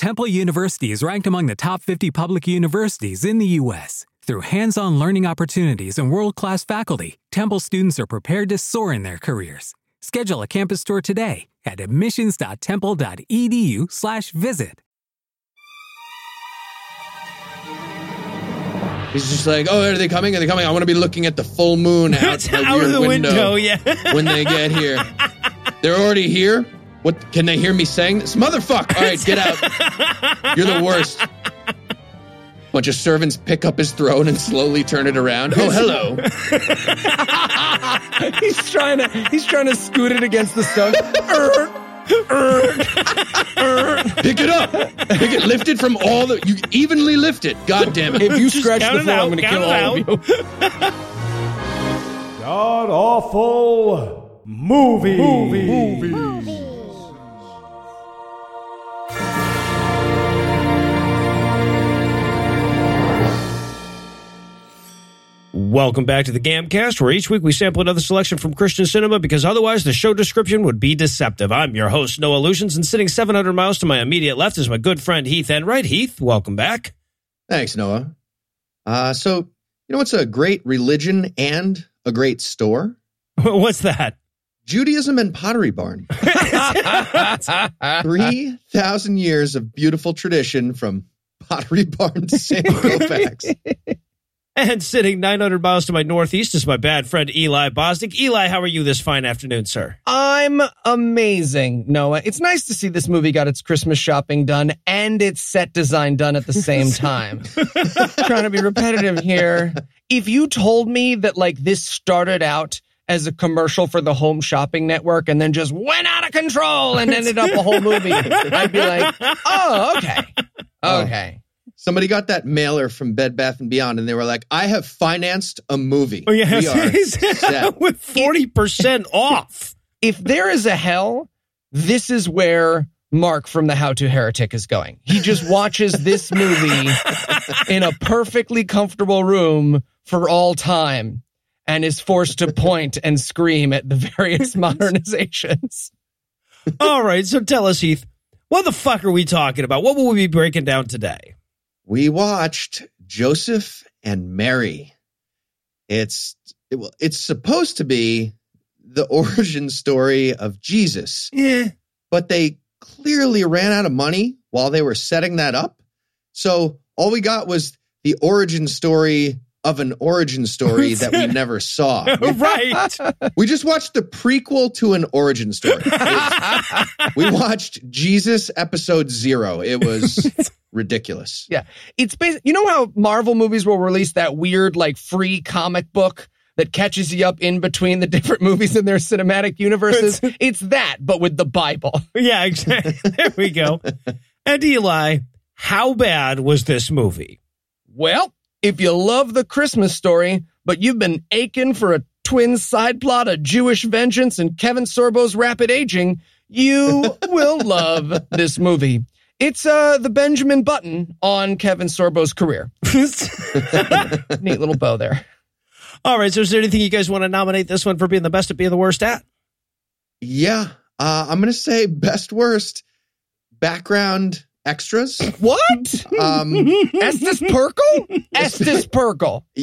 Temple University is ranked among the top 50 public universities in the U.S. Through hands on learning opportunities and world class faculty, Temple students are prepared to soar in their careers. Schedule a campus tour today at admissions.temple.edu/slash visit. He's just like, oh, are they coming? Are they coming? I want to be looking at the full moon out, out of the window, yeah. when they get here. They're already here. What can they hear me saying? This motherfucker! All right, get out. You're the worst. Bunch of servants pick up his throne and slowly turn it around. Oh, hello. he's trying to he's trying to scoot it against the stone. Er, er, er. Pick it up. Pick it. Lift it from all the. You evenly lift it. God damn it. if you scratch the floor, out, I'm going to kill all out. of you. God awful movie movie. movie. Welcome back to the Gamcast, where each week we sample another selection from Christian cinema because otherwise the show description would be deceptive. I'm your host, Noah Lugeons, and sitting 700 miles to my immediate left is my good friend Heath Enright. Heath, welcome back. Thanks, Noah. Uh, so, you know what's a great religion and a great store? What's that? Judaism and Pottery Barn. 3,000 years of beautiful tradition from Pottery Barn to Sandy Koufax. And sitting 900 miles to my northeast is my bad friend Eli Bosnick. Eli, how are you this fine afternoon, sir? I'm amazing, Noah. It's nice to see this movie got its Christmas shopping done and its set design done at the same time. Trying to be repetitive here. If you told me that like this started out as a commercial for the Home Shopping Network and then just went out of control and ended up a whole movie, I'd be like, oh, okay. Oh. Okay. Somebody got that mailer from Bed Bath and Beyond, and they were like, "I have financed a movie. Oh, yeah, we are with 40% off. if there is a hell, this is where Mark from the How to Heretic is going. He just watches this movie in a perfectly comfortable room for all time and is forced to point and scream at the various modernizations. All right, so tell us, Heath, what the fuck are we talking about? What will we be breaking down today? We watched Joseph and Mary. It's it, well, it's supposed to be the origin story of Jesus, Yeah. but they clearly ran out of money while they were setting that up. So all we got was the origin story of an origin story that we never saw. We, right. we just watched the prequel to an origin story. It's- we watched Jesus episode zero. It was ridiculous. Yeah. It's basic. You know how Marvel movies will release that weird, like, free comic book that catches you up in between the different movies in their cinematic universes? it's that, but with the Bible. Yeah, exactly. There we go. And Eli, how bad was this movie? Well, if you love the Christmas story, but you've been aching for a twin side plot of Jewish vengeance and Kevin Sorbo's rapid aging, you will love this movie. It's uh the Benjamin Button on Kevin Sorbo's career. Neat little bow there. All right, so is there anything you guys want to nominate this one for being the best at being the worst at? Yeah, uh, I'm gonna say best worst background extras. What? Um, Estes Perkle? Estes Perkle.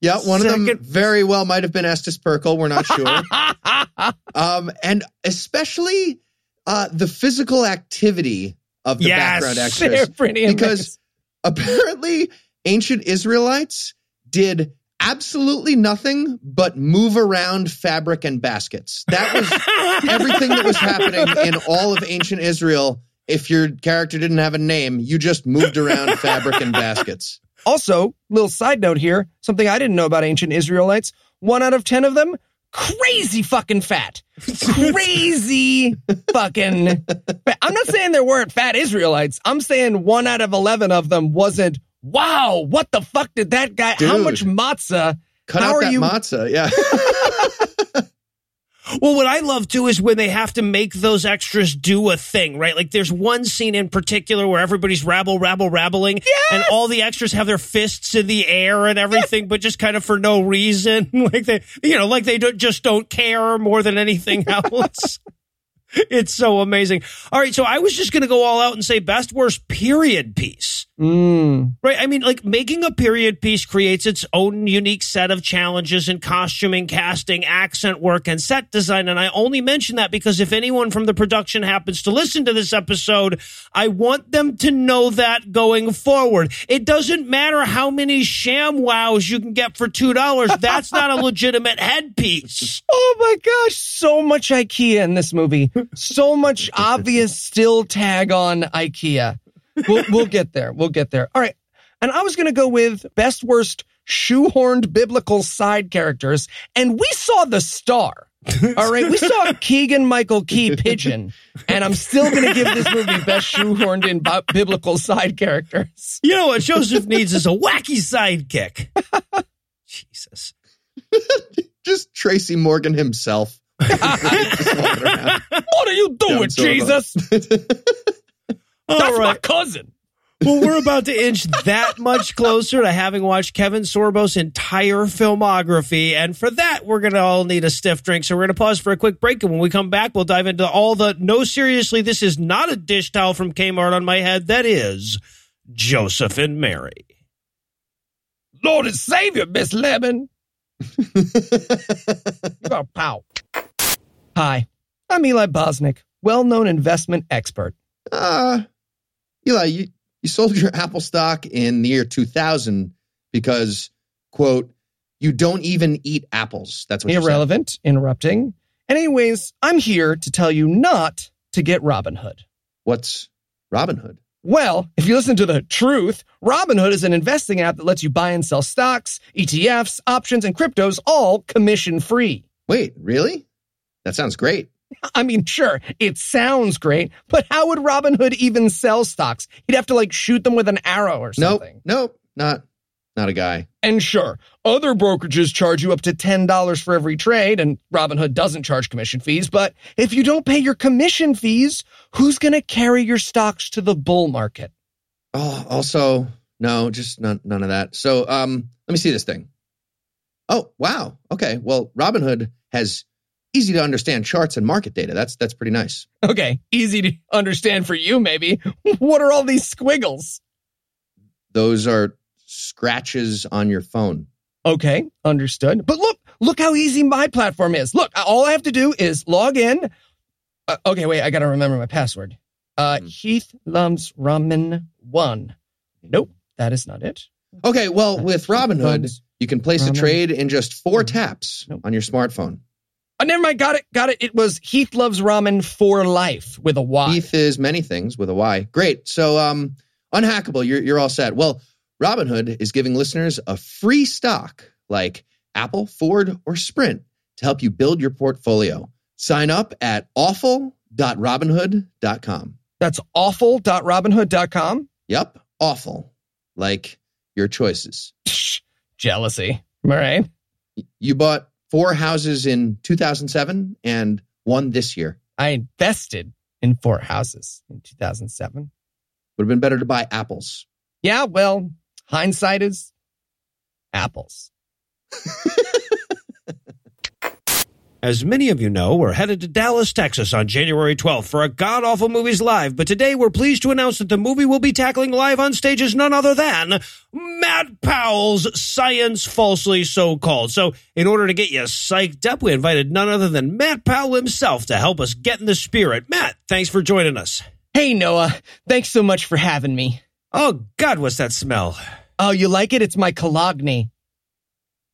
yeah, one of them very well might have been Estes Perkle. We're not sure. um, and especially uh, the physical activity of the Yes, background pretty because apparently ancient Israelites did absolutely nothing but move around fabric and baskets. That was everything that was happening in all of ancient Israel. If your character didn't have a name, you just moved around fabric and baskets. Also, little side note here, something I didn't know about ancient Israelites. One out of ten of them, crazy fucking fat. Crazy fucking fat. I'm not saying there weren't fat Israelites. I'm saying one out of eleven of them wasn't, wow, what the fuck did that guy how much matzah? Cut How out are that you- matzah. Yeah. Well, what I love too is when they have to make those extras do a thing, right? Like there's one scene in particular where everybody's rabble, rabble, rabbling, and all the extras have their fists in the air and everything, but just kind of for no reason, like they, you know, like they don't, just don't care more than anything else. It's so amazing. All right, so I was just going to go all out and say best worst period piece. Mm. Right. I mean, like making a period piece creates its own unique set of challenges in costuming, casting, accent work, and set design. And I only mention that because if anyone from the production happens to listen to this episode, I want them to know that going forward. It doesn't matter how many sham wows you can get for $2. That's not a legitimate headpiece. Oh my gosh, so much IKEA in this movie. So much obvious still tag on IKEA. We'll, we'll get there. We'll get there. All right. And I was going to go with best worst shoehorned biblical side characters. And we saw the star. All right. We saw Keegan Michael Key Pigeon. And I'm still going to give this movie best shoehorned in bi- biblical side characters. You know what Joseph needs is a wacky sidekick. Jesus. Just Tracy Morgan himself. Just walking around. What are you doing, Jesus? That's my cousin. Well, we're about to inch that much closer to having watched Kevin Sorbo's entire filmography. And for that, we're going to all need a stiff drink. So we're going to pause for a quick break. And when we come back, we'll dive into all the no, seriously, this is not a dish towel from Kmart on my head. That is Joseph and Mary. Lord and Savior, Miss Lemon. oh, pow. Hi, I'm Eli Bosnick, well known investment expert. uh, Eli, you, you sold your Apple stock in the year 2000 because, quote, you don't even eat apples. That's what you said. Irrelevant, interrupting. Anyways, I'm here to tell you not to get Robinhood. What's Robinhood? Well, if you listen to the truth, Robinhood is an investing app that lets you buy and sell stocks, ETFs, options, and cryptos all commission free. Wait, really? That sounds great. I mean, sure, it sounds great, but how would Robinhood even sell stocks? He'd have to like shoot them with an arrow or Nope, something. nope, not not a guy. And sure, other brokerages charge you up to $10 for every trade, and Robinhood doesn't charge commission fees. But if you don't pay your commission fees, who's going to carry your stocks to the bull market? Oh, also, no, just none, none of that. So, um, let me see this thing. Oh, wow. Okay. Well, Robinhood has easy to understand charts and market data. That's that's pretty nice. Okay, easy to understand for you, maybe. What are all these squiggles? Those are scratches on your phone. Okay, understood. But look, look how easy my platform is. Look, all I have to do is log in. Uh, okay, wait, I got to remember my password. Uh, Hmm. Heath Lums Ramen 1. Nope, that is not it. Okay, well, with Robinhood, you can place a trade in just four taps Nope. on your smartphone. Oh, never mind. Got it. Got it. It was Heath Loves Ramen for Life with a Y. Heath is many things with a Y. Great. So, um, unhackable, you're, you're all set. Well, Robinhood is giving listeners a free stock like Apple, Ford, or Sprint to help you build your portfolio. Sign up at awful.robinhood.com. That's awful.robinhood.com. Yep, awful. Like your choices. Jealousy. All right. You bought four houses in 2007 and one this year. I invested in four houses in 2007. Would have been better to buy apples. Yeah, well, hindsight is apples. As many of you know, we're headed to Dallas, Texas on January 12th for a God Awful Movies Live, but today we're pleased to announce that the movie we'll be tackling live on stage is none other than Matt Powell's Science Falsely So Called. So, in order to get you psyched up, we invited none other than Matt Powell himself to help us get in the spirit. Matt, thanks for joining us. Hey, Noah. Thanks so much for having me. Oh, God, what's that smell? Oh, you like it? It's my cologne.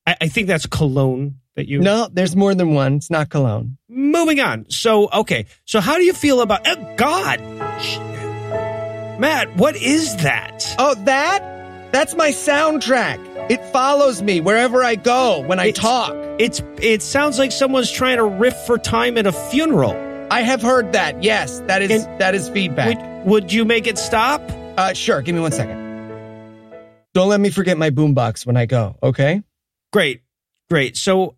I, I think that's cologne that you. No, there's more than one. It's not cologne. Moving on. So, okay. So, how do you feel about. Oh, God! Matt, what is that? Oh, that? That's my soundtrack. It follows me wherever I go when I It's- talk. It's it sounds like someone's trying to riff for time at a funeral. I have heard that. Yes, that is And- that is feedback. Would, would you make it stop? Uh, sure. Give me one second. Don't let me forget my boombox when I go. Okay. Great, great. So,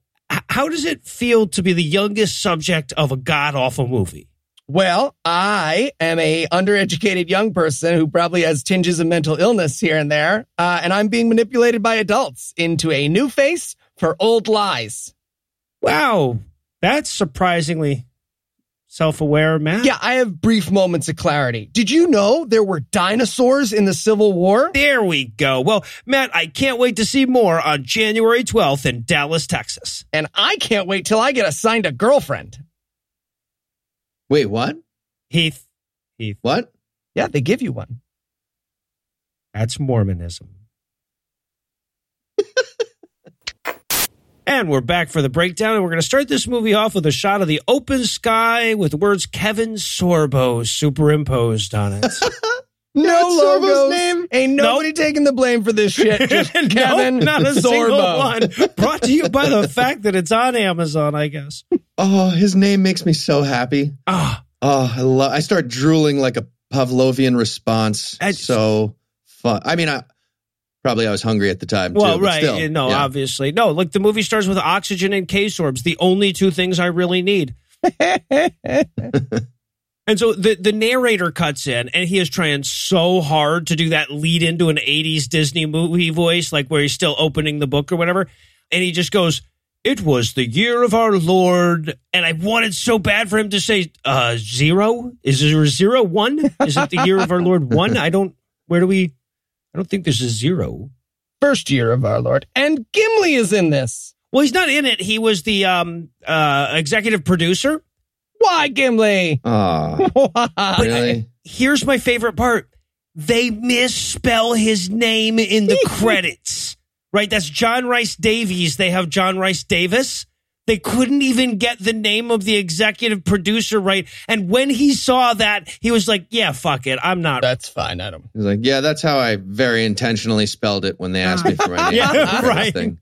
how does it feel to be the youngest subject of a god awful movie? Well, I am a undereducated young person who probably has tinges of mental illness here and there, uh, and I'm being manipulated by adults into a new face for old lies. Wow, that's surprisingly self aware, Matt? Yeah, I have brief moments of clarity. Did you know there were dinosaurs in the Civil War? There we go. Well, Matt, I can't wait to see more on January 12th in Dallas, Texas. And I can't wait till I get assigned a girlfriend. Wait, what? Heath, Heath, What? Yeah, they give you one. that's Mormonism. And we're back for the breakdown, and we're going to start this movie off with a shot of the open sky with the words Kevin Sorbo superimposed on it. No That's Sorbo's logos. name? Ain't nobody taking the blame for this shit. Just No, Kevin not a single Sorbo. one. Brought to you by the fact that it's on Amazon, I guess. Oh, his name makes me so happy. Ah, Oh, I love. I start drooling like a Pavlovian response. That's- so fun. I mean, I probably I was hungry at the time. well, too, right. still, no, yeah. obviously. No, look, the movie starts with oxygen and case orbs, the only two things I really need. And so the, the narrator cuts in and he is trying so hard to do that lead into an 80s Disney movie voice, like where he's still opening the book or whatever. And he just goes, It was the year of our Lord. And I wanted so bad for him to say, uh, zero? Is there zero? Is it the year of our Lord one? I don't, where do we, I don't think there's a zero. First year of our Lord. And Gimli is in this. Well, he's not in it. He was the um, uh, executive producer. Why, Gimli? Ah, Why? really? here's my favorite part. They misspell his name in the credits. Right? That's John Rhys-Davies. They have John Rice Davis. They couldn't even get the name of the executive producer right. And when he saw that, he was like, yeah, fuck it. I'm not. That's fine, Adam. He's like, yeah, that's how I very intentionally spelled it when they asked me for my name. Yeah, right. thing.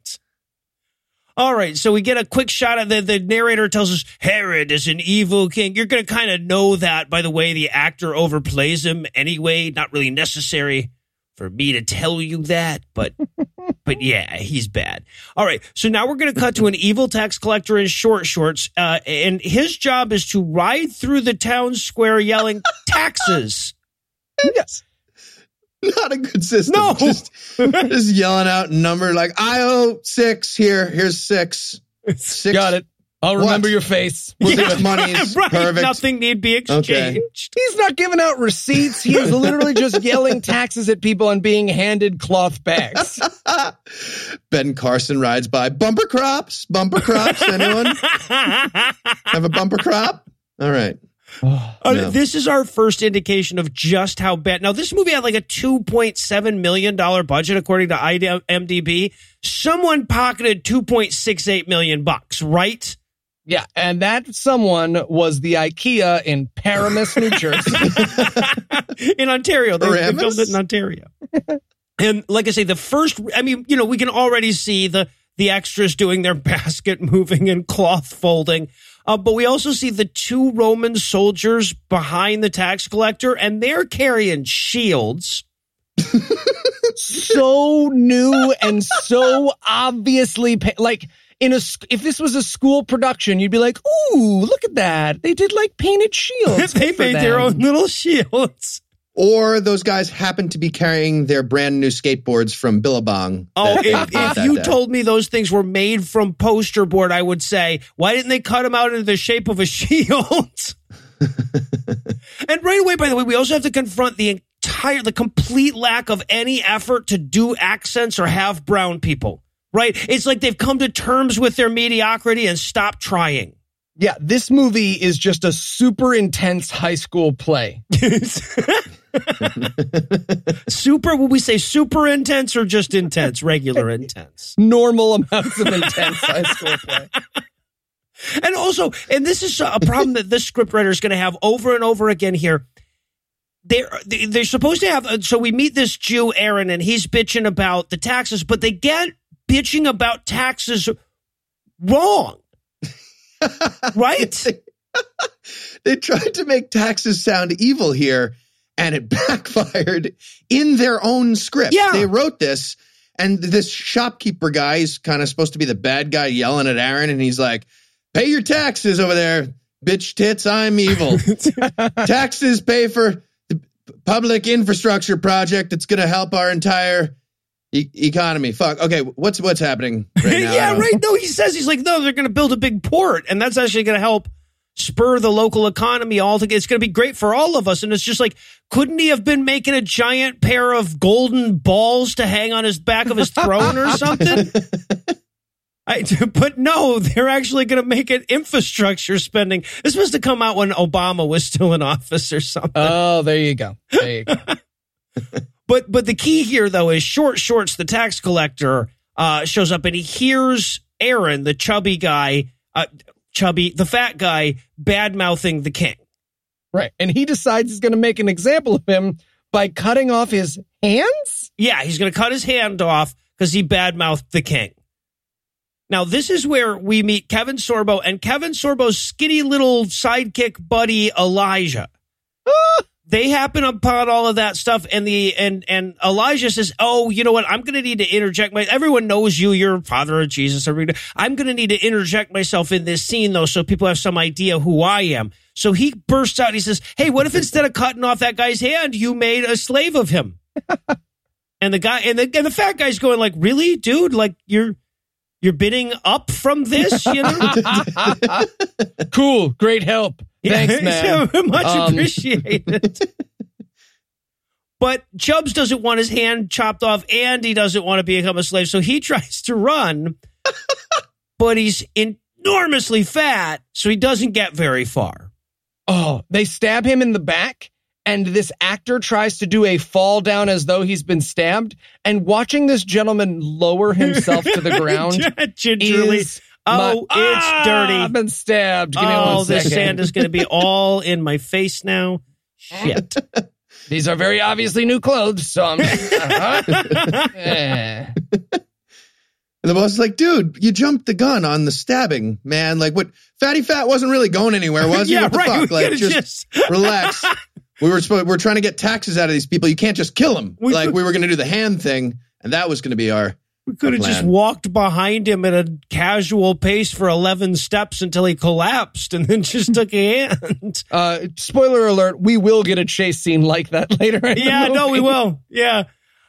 All right, so we get a quick shot of the the narrator tells us Herod is an evil king. You're going to kind of know that by the way the actor overplays him anyway. Not really necessary for me to tell you that, but but yeah, he's bad. All right, so now we're going to cut to an evil tax collector in short shorts, uh, and his job is to ride through the town square yelling taxes. Yes. Not a good system. No. Just, just yelling out number like I owe six here. Here's six. Six. Got it. I'll What? remember your face. We'll do Six it. monies. right. Perfect. Nothing need be exchanged. Okay. He's not giving out receipts. He is literally just yelling taxes at people and being handed cloth bags. ben Carson rides by. Bumper crops. Bumper crops. Anyone have a bumper crop? All right. Uh, No. This is our first indication of just how bad. Now, this movie had like a $2.7 million budget, according to IMDb. Someone pocketed 2.68 million bucks, right? Yeah, and that someone was the IKEA in Paramus, New Jersey. in Ontario. They, they Paramus? filmed it in Ontario. and like I say, the first, I mean, you know, we can already see the, the extras doing their basket moving and cloth folding. Uh, but we also see the two Roman soldiers behind the tax collector, and they're carrying shields. so new and so obviously pa- like in a if this was a school production, you'd be like, "Ooh, look at that! They did like painted shields. they Good for made their own little shields. Or those guys happen to be carrying their brand new skateboards from Billabong. Oh, if, if you day. told me those things were made from poster board, I would say, why didn't they cut them out into the shape of a shield? and right away, by the way, we also have to confront the entire, the complete lack of any effort to do accents or have brown people. Right? It's like they've come to terms with their mediocrity and stopped trying. Yeah, this movie is just a super intense high school play. super, would we say super intense or just intense? Regular intense. Normal amounts of intense high school play. And also, and this is a problem that this scriptwriter is going to have over and over again here. They're they're supposed to have. So we meet this Jew, Aaron, and he's bitching about the taxes, but they get bitching about taxes wrong, right? they tried to make taxes sound evil here and it backfired in their own script. Yeah. They wrote this and this shopkeeper guy is kind of supposed to be the bad guy yelling at Aaron and he's like, "Pay your taxes over there, bitch tits, I'm evil. taxes pay for the public infrastructure project that's going to help our entire e- economy." Fuck. Okay, what's what's happening right now? Yeah, right. No, he says he's like, no, they're going to build a big port, and that's actually going to help spur the local economy all together. It's going to be great for all of us. And it's just like, couldn't he have been making a giant pair of golden balls to hang on his back of his throne or something? I, but no, they're actually going to make it infrastructure spending. This must have come out when Obama was still in office or something. Oh, there you go. There you go. But but the key here though is short shorts the tax collector uh, shows up and he hears Aaron the chubby guy uh, chubby the fat guy bad mouthing the king. right. And he decides he's going to make an example of him by cutting off his hands? Yeah, he's going to cut his hand off because he bad mouthed the king. Now this is where we meet Kevin Sorbo and Kevin Sorbo's skinny little sidekick buddy Elijah. they happen upon all of that stuff and the and and Elijah says, "Oh, you know what? I'm going to need to interject my everyone knows you, you're father of Jesus. everybody. I'm going to need to interject myself in this scene though so people have some idea who I am." So he bursts out. He says, "Hey, what if instead of cutting off that guy's hand, you made a slave of him?" and the guy and the and the fat guy's going like, "Really, dude? Like you're you're bidding up from this, you know?" Cool. Great help. Thanks, man. Much Um, appreciated. but Chubbs doesn't want his hand chopped off and he doesn't want to become a slave. So he tries to run, but he's enormously fat. So he doesn't get very far. Oh, they stab him in the back, and this actor tries to do a fall down as though he's been stabbed. And watching this gentleman lower himself to the ground Gingerly. is Oh, my- it's Ah, dirty. I've been stabbed. Give me oh, one this sand is going to be all in my face now. Shit. These are very obviously new clothes, so I'm. Uh-huh. And the boss is like, dude, you jumped the gun on the stabbing, man. Like, what? Fatty Fat wasn't really going anywhere, was he? yeah, what the right. fuck? We Like, could've just, just- relax. We were supposed, we're trying to get taxes out of these people. You can't just kill them. We like, could- we were going to do the hand thing, and that was going to be our. We could have just walked behind him at a casual pace for 11 steps until he collapsed and then just took a hand. Uh, spoiler alert: We will get a chase scene like that later. yeah, no, we will. Yeah.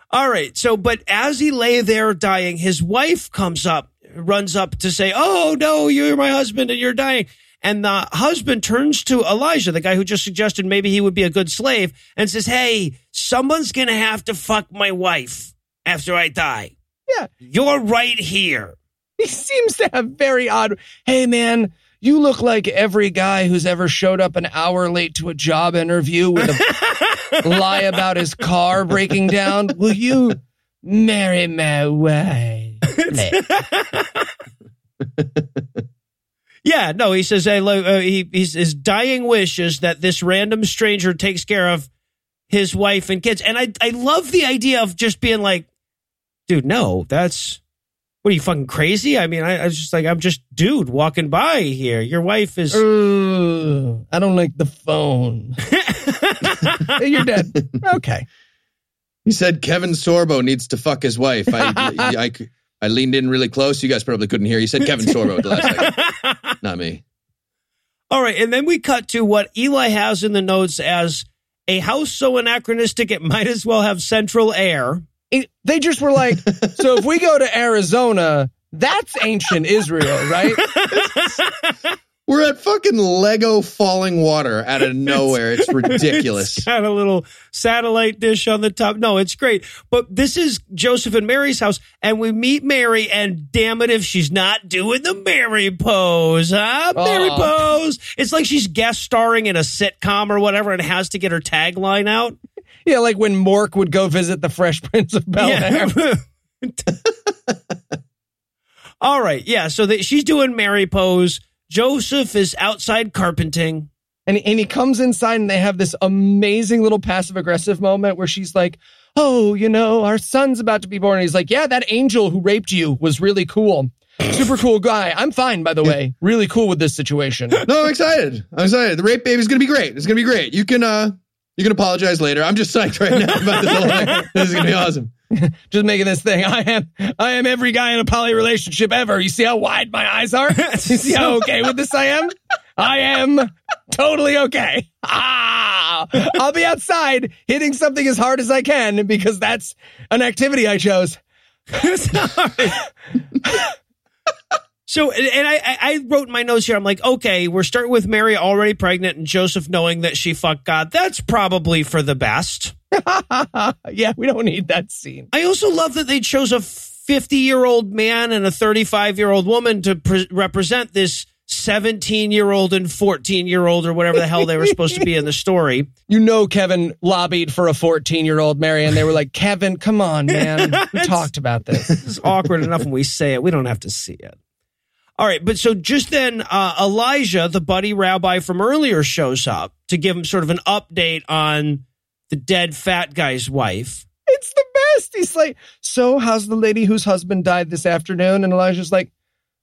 All right. So, but as he lay there dying, his wife comes up, runs up to say, Oh, no, you're my husband and you're dying. And the husband turns to Elijah, the guy who just suggested maybe he would be a good slave, and says, Hey, someone's going to have to fuck my wife after I die. Yeah. You're right here. He seems to have very odd. Hey, man, you look like every guy who's ever showed up an hour late to a job interview with a lie about his car breaking down. Will you marry my wife? Yeah, no, he says hey, look, uh, he, he's, his dying wish is that this random stranger takes care of his wife and kids. And I, I love the idea of just being like, dude, no, that's what are you fucking crazy? I mean, I, I was just like, I'm just dude walking by here. Your wife is. Ooh, I don't like the phone. You're dead. Okay. He said Kevin Sorbo needs to fuck his wife. I, I, I leaned in really close. You guys probably couldn't hear. He said Kevin Sorbo at the last second, not me. All right, and then we cut to what Eli has in the notes as a house so anachronistic it might as well have central air. It- they just were like, so if we go to Arizona, that's ancient Israel, right? We're at fucking Lego Fallingwater out of nowhere. It's ridiculous. It's got a little satellite dish on the top. No, it's great. But this is Joseph and Mary's house, and we meet Mary, and damn it if she's not doing the Mary pose, huh? Mary pose. It's like she's guest starring in a sitcom or whatever and has to get her tagline out. Yeah, like when Mork would go visit the Fresh Prince of Bel Air. All right. Yeah. So that she's doing Mary pose. Joseph is outside carpenting. And, and he comes inside and they have this amazing little passive aggressive moment where she's like, Oh, you know, our son's about to be born. And he's like, Yeah, that angel who raped you was really cool. Super cool guy. I'm fine, by the way. Really cool with this situation. No, I'm excited. I'm excited. The rape baby's gonna be great. It's gonna be great. You can uh you can apologize later. I'm just psyched right now about this whole thing. This is gonna be awesome. Just making this thing. I am I am every guy in a poly relationship ever. You see how wide my eyes are? You see how okay with this I am? I am totally okay. Ah, I'll be outside hitting something as hard as I can because that's an activity I chose. So, and I I wrote in my notes here, I'm like, okay, we're starting with Mary already pregnant and Joseph knowing that she fucked God. That's probably for the best. yeah, we don't need that scene. I also love that they chose a 50 year old man and a 35 year old woman to pre- represent this 17 year old and 14 year old or whatever the hell they were supposed to be in the story. You know, Kevin lobbied for a 14 year old Mary, and they were like, Kevin, come on, man. We talked about this. It's awkward enough when we say it. We don't have to see it. All right, but so just then, uh, Elijah, the buddy rabbi from earlier, shows up to give him sort of an update on the dead fat guy's wife. It's the best. He's like, So, how's the lady whose husband died this afternoon? And Elijah's like,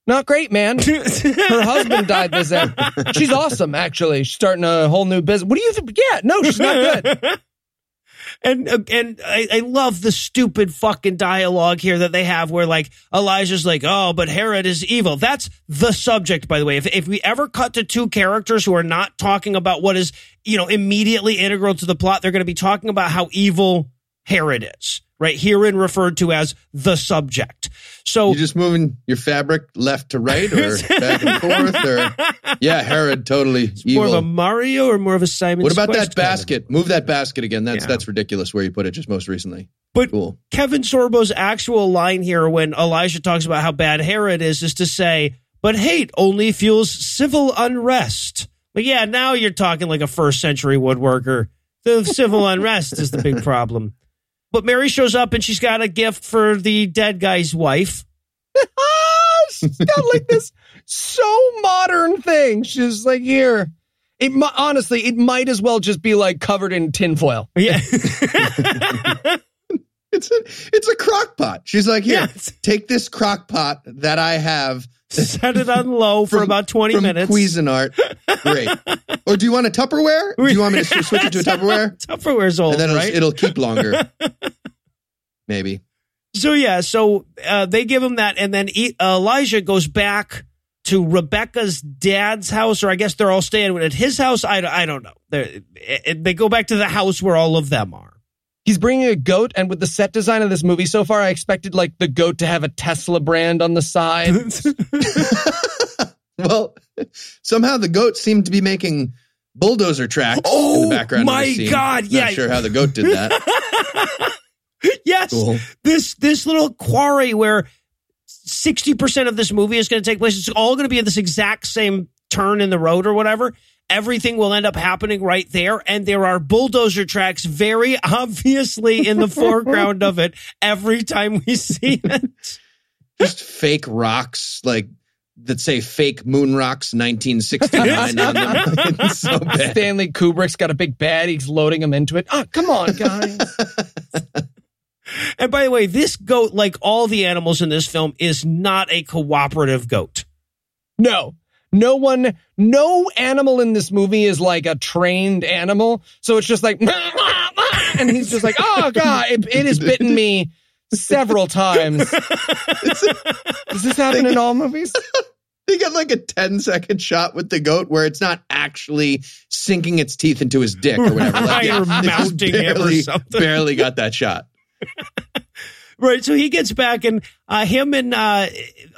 Not great, man. Her husband died this afternoon. She's awesome, actually. She's starting a whole new business. What do you think? Yeah, no, she's not good. And uh, and I, I love the stupid fucking dialogue here that they have where like Elijah's like, oh, but Herod is evil. That's the subject, by the way. If if we ever cut to two characters who are not talking about what is you know immediately integral to the plot, they're going to be talking about how evil Herod is. Right herein referred to as the subject. So you're just moving your fabric left to right or back and forth or yeah, Herod totally more of a. Mario or more of a Simon? What about that basket? Move that basket again. That's Yeah. that's ridiculous where you put it just most recently. But Cool. Kevin Sorbo's actual line here when Elijah talks about how bad Herod is is to say, but hate only fuels civil unrest. But yeah, now you're talking like a first century woodworker. The civil unrest is the big problem. But Mary shows up and she's got a gift for the dead guy's wife. She's got like this so modern thing. She's like, Here. It honestly, it might as well just be like covered in tinfoil. Yeah. It's a it's a crock pot. She's like, here, Yes. take this crock pot that I have Set it on low for from- about 20 from minutes. Cuisinart. Great. Or do you want a Tupperware? Do you want me to switch it to a Tupperware? Tupperware's old, And then it'll, right? it'll keep longer. Maybe. So yeah, so uh, they give him that, and then E- Elijah goes back to Rebecca's dad's house, or I guess they're all staying at his house. I, I don't know. They they go back to the house where all of them are. He's bringing a goat, and with the set design of this movie so far, I expected like the goat to have a Tesla brand on the side. Well, somehow the goat seemed to be making bulldozer tracks in Oh, the background. my of the scene. God, Not sure how the goat did that. yes, Cool. this this little quarry where sixty percent of this movie is going to take place. It's all going to be at this exact same turn in the road or whatever. Everything will end up happening right there, and there are bulldozer tracks very obviously in the foreground of it every time we see it. Just fake rocks, like that say fake moon rocks 1969 on them. So bad. Stanley Kubrick's got a big bad. He's loading them into it. Oh, come on, guys. And by the way, this goat, like all the animals in this film, is not a cooperative goat. No, no one, no animal in this movie is like a trained animal. So it's just like, and he's just like, oh God, it, it has bitten me several times. Does this happen in all movies? They got like a 10 second shot with the goat where it's not actually sinking its teeth into his dick or whatever. Right, or they just mounting him or barely, something. barely got that shot. Right. So he gets back and uh, him and uh,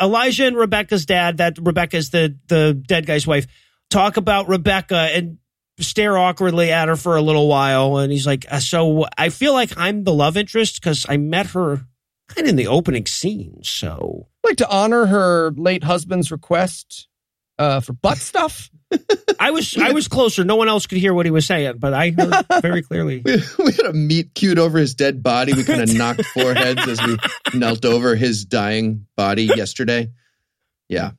Elijah and Rebecca's dad, that Rebecca's the, the dead guy's wife, talk about Rebecca and stare awkwardly at her for a little while. And he's like, uh, so I feel like I'm the love interest because I met her kind of in the opening scene. So I'd like to honor her late husband's request uh, for butt stuff. I was, I was closer. No one else could hear what he was saying, but I heard very clearly. We, we had a meat cute over his dead body. We kind of knocked foreheads as we knelt over his dying body yesterday. Yeah.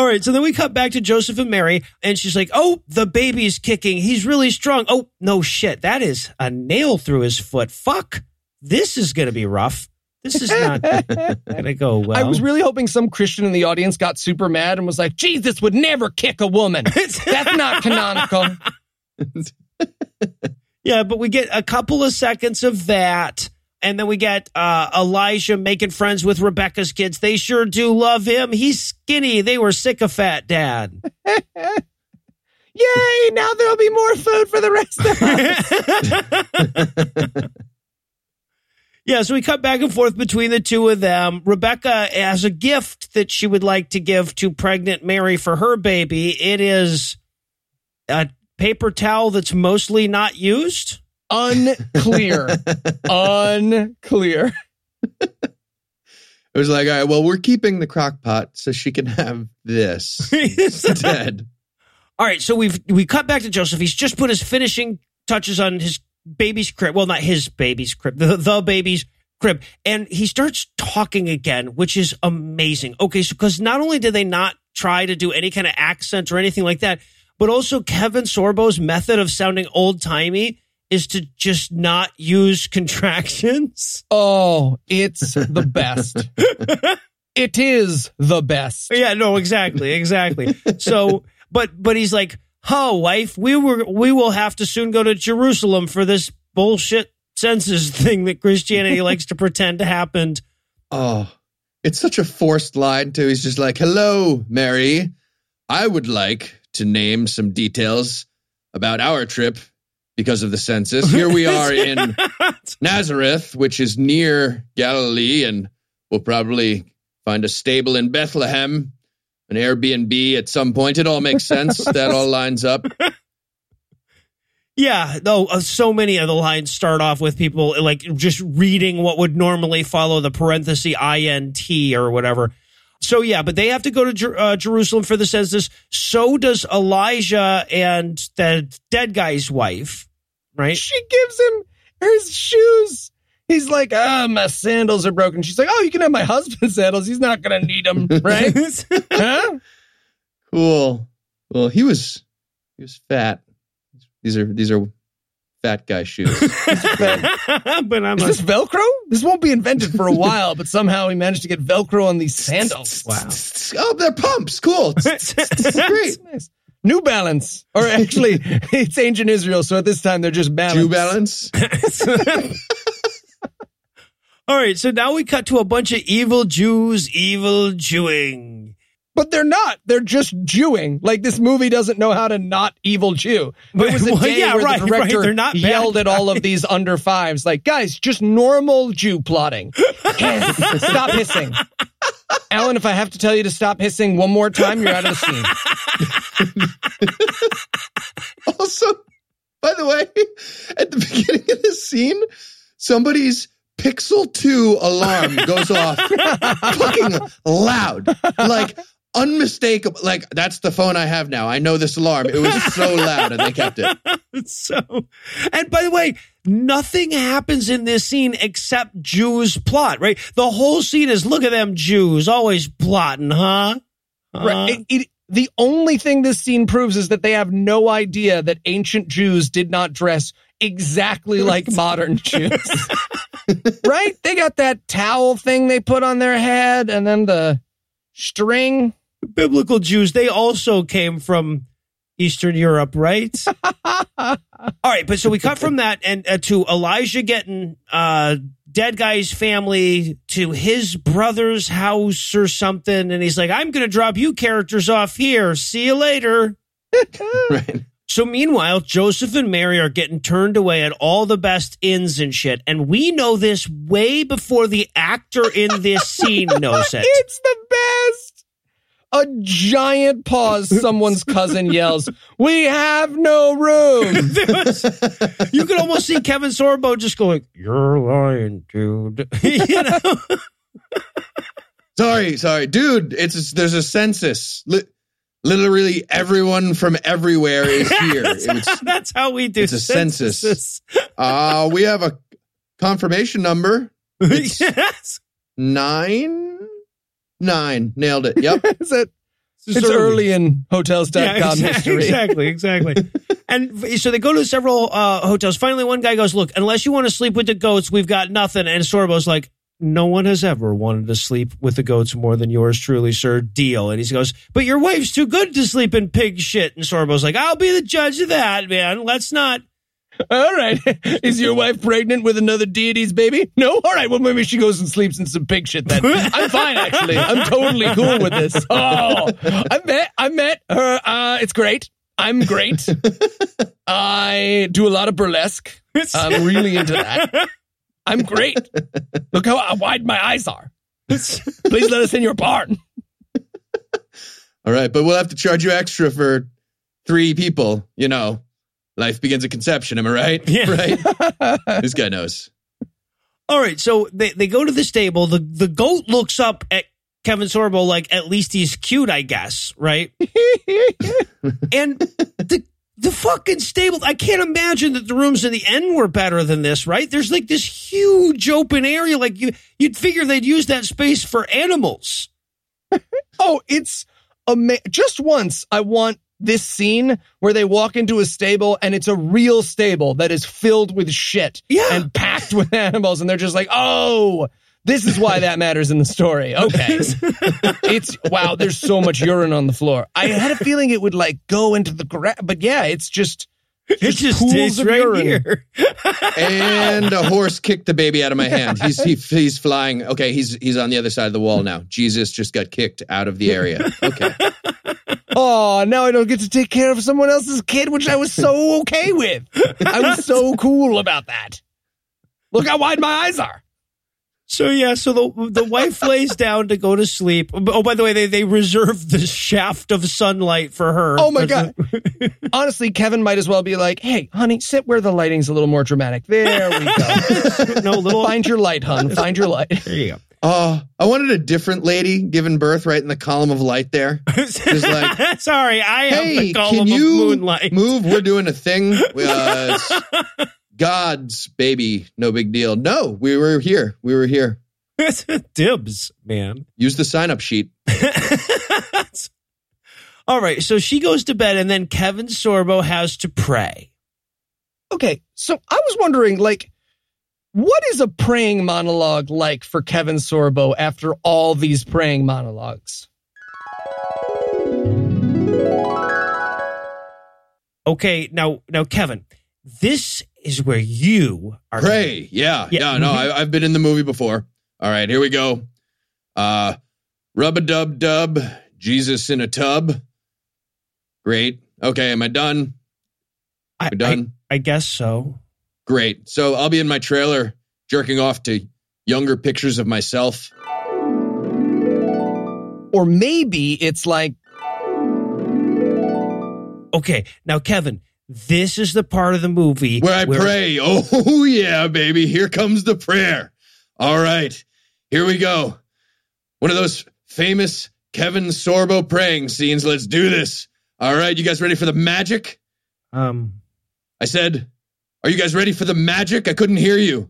All right, so then we cut back to Joseph and Mary, and she's like, "Oh, the baby's kicking. He's really strong. Oh, no shit, that is a nail through his foot. Fuck, this is gonna be rough. This is not gonna go well." I was really hoping some Christian in the audience got super mad and was like, Jesus would never kick a woman. That's not canonical. yeah, but we get a couple of seconds of that. And then we get uh, Elijah making friends with Rebecca's kids. They sure do love him. He's skinny. They were sick of fat dad. Yay, now there'll be more food for the rest of us. Yeah, so we cut back and forth between the two of them. Rebecca has a gift that she would like to give to pregnant Mary for her baby. It is a paper towel that's mostly not used. Unclear. Unclear. It was like, all right, well, we're keeping the crock pot so she can have this instead. All right, so we've we cut back to Joseph. He's just put his finishing touches on his baby's crib. Well, not his baby's crib, the, the baby's crib, and he starts talking again, which is amazing. Okay, so because not only did they not try to do any kind of accent or anything like that, but also Kevin Sorbo's method of sounding old timey is to just not use contractions. Oh, it's the best. it is the best. Yeah, no, exactly, exactly. so, but but he's like, "Oh, wife, we were we will have to soon go to Jerusalem for this bullshit census thing that Christianity likes to pretend happened." Oh, it's such a forced line too. He's just like, "Hello, Mary. I would like to name some details about our trip because of the census. Here we are in Nazareth, which is near Galilee, and we'll probably find a stable in Bethlehem, an Airbnb at some point. It all makes sense. that all lines up. Yeah, though uh, so many of the lines start off with people like just reading what would normally follow the parenthesis int or whatever. So yeah, but they have to go to Jer- uh, Jerusalem for the census. So does Elijah and the dead guy's wife, right? She gives him her shoes. He's like, ah, my sandals are broken. She's like, oh, you can have my husband's sandals. He's not going to need them, right? huh? Cool. Well, he was he was fat. These are these are fat guy shoes. but I'm Is a, this Velcro? This won't be invented for a while, but somehow he managed to get Velcro on these sandals. Wow. oh, they're pumps. Cool. Great. Nice. New Balance. Or actually, it's ancient Israel, so at this time they're just balance. Shoe balance. All right, so now we cut to a bunch of evil Jews, evil Jewing. But they're not. They're just Jewing. Like this movie doesn't know how to not evil Jew. It was a Well, day yeah, where right, the right. director They're not yelled at all of these under fives, like, guys, just normal Jew plotting. Hiss. stop hissing. Alan, if I have to tell you to stop hissing one more time, you're out of the scene. Also, by the way, at the beginning of this scene, somebody's Pixel 2 alarm goes off fucking loud. Like unmistakable. Like that's the phone I have now. I know this alarm. It was so loud and they kept it. so, and by the way, nothing happens in this scene except Jews plot, right? The whole scene is look at them Jews always plotting, huh? Huh? Right. It- it- the only thing this scene proves is that they have no idea that ancient Jews did not dress exactly like modern Jews. right? They got that towel thing they put on their head and then the string. Biblical Jews, they also came from Eastern Europe, right? All right, but so we cut from that and uh, to Elijah getting uh dead guy's family to his brother's house or something and he's like I'm going to drop you characters off here. See you later. Right. So meanwhile, Joseph and Mary are getting turned away at all the best inns and shit. And we know this way before the actor in this scene knows it. It's the best. A giant pause. Someone's cousin yells, We have no room. Was- you could almost see Kevin Sorbo just going, You're lying, dude. you know? Sorry, sorry, dude. It's there's a census. Li- literally everyone from everywhere is here. that's, It's, how, that's how we do it's a census. censuses. uh, we have a confirmation number. It's- yes. Nine, nine. Nailed it. Yep. It's, a- it's early in hotels.com Yeah, exactly, history. exactly, exactly. and so they go to several uh, hotels. Finally, one guy goes, "Look, unless you want to sleep with the goats, we've got nothing." And Sorbo's like, "No one has ever wanted to sleep with the goats more than yours truly, sir. Deal." And he goes, "But your wife's too good to sleep in pig shit." And Sorbo's like, "I'll be the judge of that, man. Let's not." All right. Is your wife pregnant with another deity's baby? No? All right. Well, maybe she goes and sleeps in some pig shit then. I'm fine, actually. I'm totally cool with this. Oh, I met, I met her. Uh, it's great. I'm great. I do a lot of burlesque. I'm really into that. I'm great. Look how wide my eyes are. Please let us in your barn. All right, but we'll have to charge you extra for three people. You know, life begins at conception. Am I right? Yeah. Right. this guy knows. All right, so they, they go to the stable. The the goat looks up at Kevin Sorbo like at least he's cute, I guess, right? and the the fucking stable. I can't imagine that the rooms in the end were better than this, right? There's like this huge open area. Like you you'd figure they'd use that space for animals. Oh, it's ama- just once. I want this scene where they walk into a stable and it's a real stable that is filled with shit Yeah. and packed with animals, and they're just like, oh. This is why that matters in the story. Okay. it's wow, there's so much urine on the floor. I had a feeling it would like go into the grass, but yeah, it's just It just pools stays of right urine. here. And a horse kicked the baby out of my hand. He's he, he's flying. Okay, he's he's on the other side of the wall now. Jesus just got kicked out of the area. Okay. Oh, now I don't get to take care of someone else's kid, which I was so okay with. I was so cool about that. Look how wide my eyes are. So yeah, so the the wife lays down to go to sleep. Oh, by the way, they they reserve the shaft of sunlight for her. Oh my god. Honestly, Kevin might as well be like, "Hey, honey, sit where the lighting's a little more dramatic." There we go. no little. Find your light, hun. Find your light. There you go. Oh, I wanted a different lady giving birth right in the column of light there. like, Sorry, I have Hey, the column can of you moonlight. move? We're doing a thing. Uh, God's baby, no big deal. No, we were here. We were here. Dibs, man. Use the sign up sheet. All right, so she goes to bed, and then Kevin Sorbo has to pray. Okay, so I was wondering, like, what is a praying monologue like for Kevin Sorbo after all these praying monologues? Okay, now, now, Kevin, this is where you are. Pray. Yeah. Yeah. Yeah. no, Mhm. I, I've been in the movie before. All right, here we go. Uh, rub a dub dub. Jesus in a tub. Great. Okay, am I done? I, We're done. I, I guess so. Great. So I'll be in my trailer jerking off to younger pictures of myself. Or maybe it's like, Okay, now, Kevin, this is the part of the movie Where I pray. Oh, yeah, baby. Here comes the prayer. All right. Here we go. One of those famous Kevin Sorbo praying scenes. Let's do this. All right. You guys ready for the magic? Um, I said, Are you guys ready for the magic? I couldn't hear you.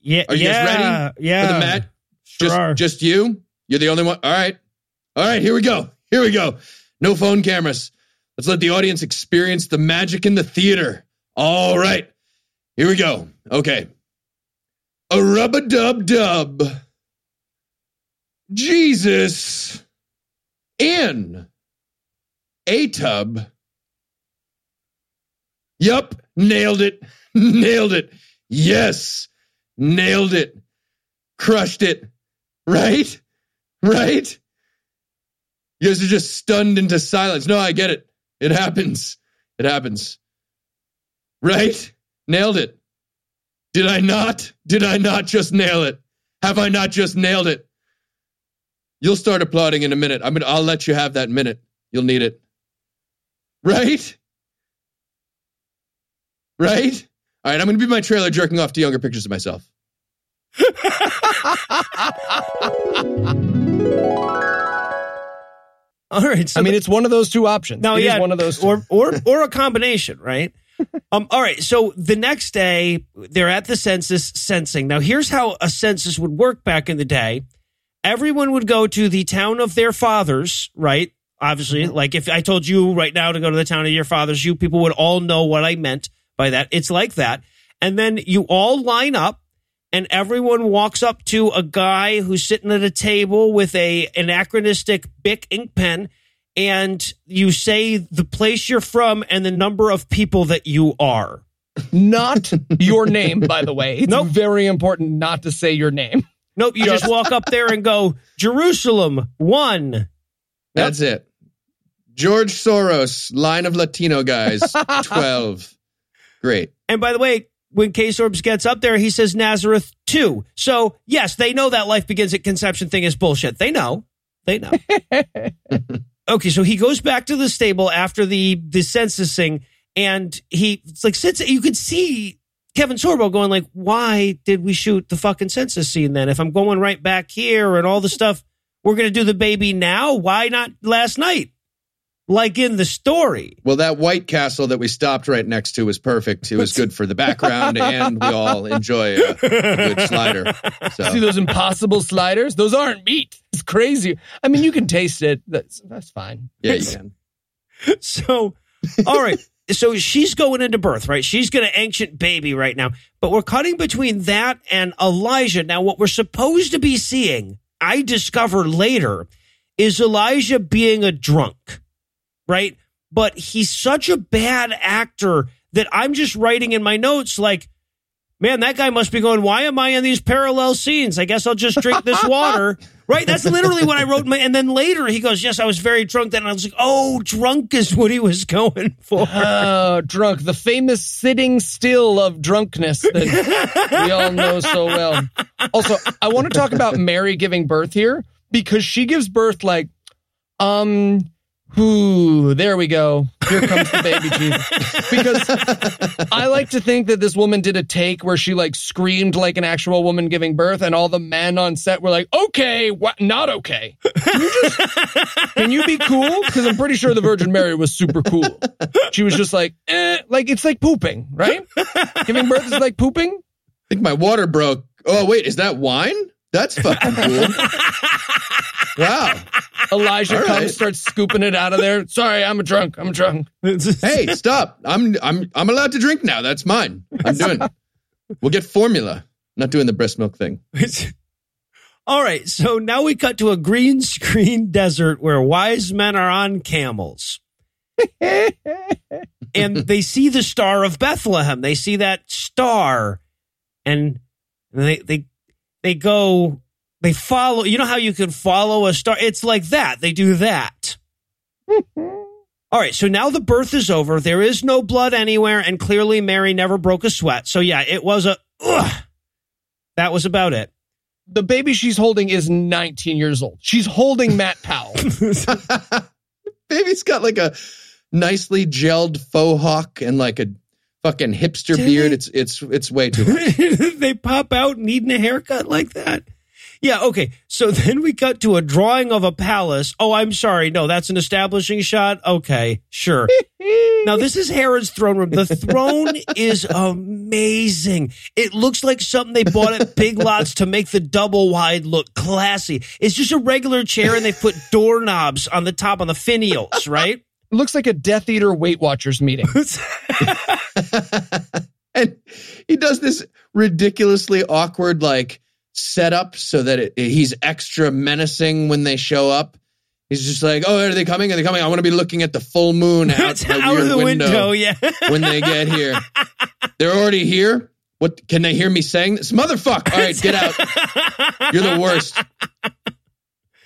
yeah, Are you guys ready Yeah, for the mat? Sure Just, just you? You're the only one? All right. All right. Here we go. Here we go. No phone cameras. Let's let the audience experience the magic in the theater. All right. Here we go. Okay. A rub a dub dub. Jesus in a tub. Yup, nailed it. nailed it. Yes, nailed it. Crushed it. Right? Right? You guys are just stunned into silence. No, I get it. It happens. It happens. Right? Nailed it. Did I not? Did I not just nail it? Have I not just nailed it? You'll start applauding in a minute. I'm gonna I'll let you have that minute. You'll need it. Right? Right? All right, I'm gonna be my trailer jerking off to younger pictures of myself. All right. So I mean, the- it's one of those two options. No, It is yeah, one of those two. or or or a combination, right? um. All right. So the next day, they're at the census sensing. Now, here's how a census would work back in the day. Everyone would go to the town of their fathers, right? Obviously, like if I told you right now to go to the town of your fathers, you people would all know what I meant by that. It's like that. And then you all line up and everyone walks up to a guy who's sitting at a table with a anachronistic Bic ink pen and you say the place you're from and the number of people that you are. Not your name, by the way. It's Nope. very important not to say your name. Nope, you just walk up there and go, Jerusalem, one. That's it. George Soros, line of Latino guys, 12. Great. And by the way, when K Sorbs gets up there, he says Nazareth too. So, yes, they know that life begins at conception thing is bullshit. They know. They know. okay, so he goes back to the stable after the the censusing and he it's like since you could see Kevin Sorbo going like, why did we shoot the fucking census scene then? If I'm going right back here and all the stuff, we're gonna do the baby now. Why not last night? Like in the story. Well, that White Castle that we stopped right next to was perfect. It was good for the background, and we all enjoy a, a good slider. See those impossible sliders? Those aren't meat. It's crazy. I mean, you can taste it. That's that's fine. yeah, you can. So, all right. So she's going into birth, right? She's going to ancient baby right now. But we're cutting between that and Elijah. Now, what we're supposed to be seeing, I discover later, is Elijah being a drunk, right? But he's such a bad actor that I'm just writing in my notes like, man, that guy must be going, why am I in these parallel scenes? I guess I'll just drink this water. right? That's literally what I wrote. My, and then later he goes, yes, I was very drunk then. And I was like, oh, drunk is what he was going for. Oh, drunk. The famous sitting still of drunkenness that we all know so well. Also, I want to talk about Mary giving birth here because she gives birth like, um, whoo, there we go. Here comes the baby Jesus. Because I like to think that this woman did a take where she like screamed like an actual woman giving birth, and all the men on set were like, okay, what? Not okay. Can you, just, can you be cool? Because I'm pretty sure the Virgin Mary was super cool. She was just like, eh, like it's like pooping, right? Giving birth is like pooping. I think my water broke. Oh wait, is that wine? That's fucking cool. wow. Elijah All comes, right. starts scooping it out of there. Sorry, I'm a drunk. I'm drunk. Hey, stop. I'm I'm I'm allowed to drink now. That's mine. I'm doing. We'll get formula. Not doing the breast milk thing. All right, so now we cut to a green screen desert where wise men are on camels. and they see the star of Bethlehem. They see that star and they they they go they follow you know how you can follow a star? It's like that. They do that. Mm-hmm. All right so now the birth is over. There is no blood anywhere and clearly mary never broke a sweat. So yeah it was a ugh. that was about it. The baby she's holding is 19 years old. She's holding Matt Powell. Baby's got like a nicely gelled faux hawk and like a fucking hipster Did beard. they? It's it's it's way too much. they pop out needing a haircut like that. Yeah, okay. So then we cut to a drawing of a palace. Oh, I'm sorry. No, that's an establishing shot. Okay, sure. now this is Herod's throne room. The throne is amazing. It looks like something they bought at Big Lots to make the double wide look classy. It's just a regular chair and they put doorknobs on the top on the finials, right? Looks like a Death Eater Weight Watchers meeting. and he does this ridiculously awkward like setup so that it, he's extra menacing when they show up. He's just like, "Oh, are they coming? Are they coming? I want to be looking at the full moon out, the out of the window. window, yeah. when they get here. They're already here. What can they hear me saying? This motherfucker! All right, get out. You're the worst.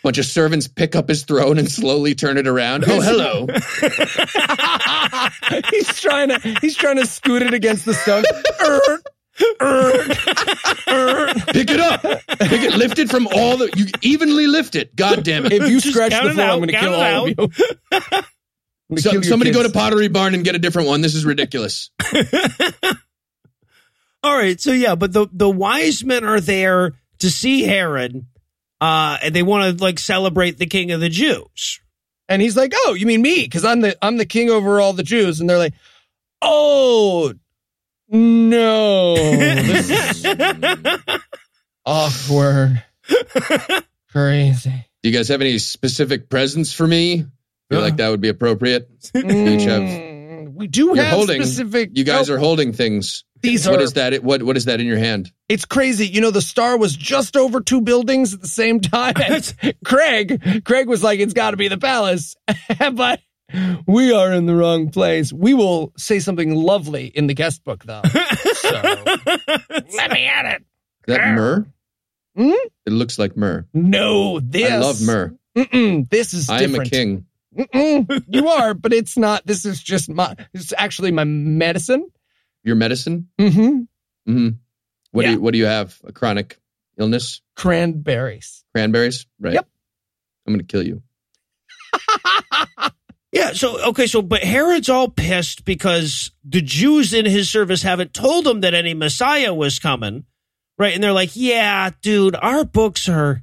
Bunch of servants pick up his throne and slowly turn it around. Oh, hello. he's trying to he's trying to scoot it against the stone. Er, er, er. Pick it up. Pick it. Lift it from all the. You evenly lift it. God damn it. If you Just scratch the floor, out, I'm going to kill it all of you. So- kill your somebody go to kids. Pottery Barn and get a different one. This is ridiculous. All right, so yeah, but the the wise men are there to see Herod, uh, and they want to like celebrate the King of the Jews. And he's like, "Oh, you mean me? Because I'm the I'm the king over all the Jews." And they're like, "Oh, no, this is awkward, crazy." Do you guys have any specific presents for me? Feel like that would be appropriate. each have- Mm, we do You're have holding. specific. You guys oh, are holding things. These What are. is that? What What is that in your hand? It's crazy. You know, the star was just over two buildings at the same time. Craig, Craig was like, "It's got to be the palace," but we are in the wrong place. We will say something lovely in the guest book, though. So let me at it. that myrrh? Hmm? It looks like myrrh. No, this. I love myrrh. Mm-mm, this is I am a king. Mm-mm, you are, but it's not. This is just my. It's actually my medicine. Your medicine? Mm-hmm. Mm-hmm. What do Yeah. you What do you have? A chronic illness? Cranberries. Cranberries? Right. Yep. I'm going to kill you. Yeah, so okay, so but Herod's all pissed because the Jews in his service haven't told him that any Messiah was coming. Right? And they're like, "Yeah, dude, our books are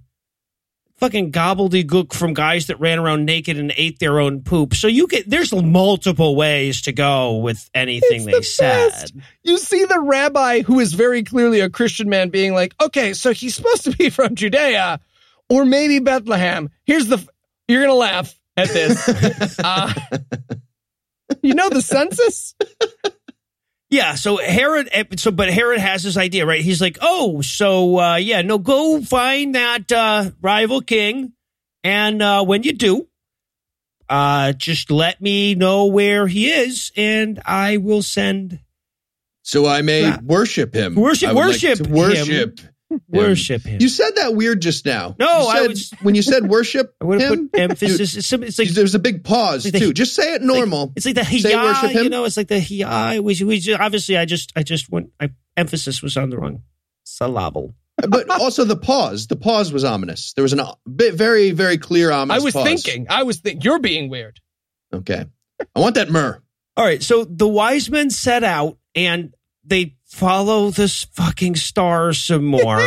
fucking gobbledygook from guys that ran around naked and ate their own poop. So you get there's multiple ways to go with anything It's they the said. best. You see the rabbi, who is very clearly a Christian man, being like, okay, so he's supposed to be from Judea or maybe Bethlehem. Here's the, you're going to laugh at this. uh, you know the census? Yeah, so Herod, eh, so but Herod has this idea, right? He's like, oh, so uh, yeah, no, go find that uh, rival king, and uh, when you do, uh, just let me know where he is, and I will send So I may worship him. Worship- would like worship him. Worship. him. You said that weird just now. No, You I said- was- when you said worship I would have him. put emphasis. It's, it's like there was a big pause Like the- too. Just say it normal. it's like the Say worship hiya, him. you know. It's like the hiya. We, we just, obviously, I just, I just went. I emphasis was on the wrong syllable. but also the pause. The pause was ominous. There was an uh, o- bit, very, very clear ominous. I was pause. thinking, I was thinking, you're being weird. Okay, I want that myrrh. All right, so the wise men set out and they follow this fucking star some more.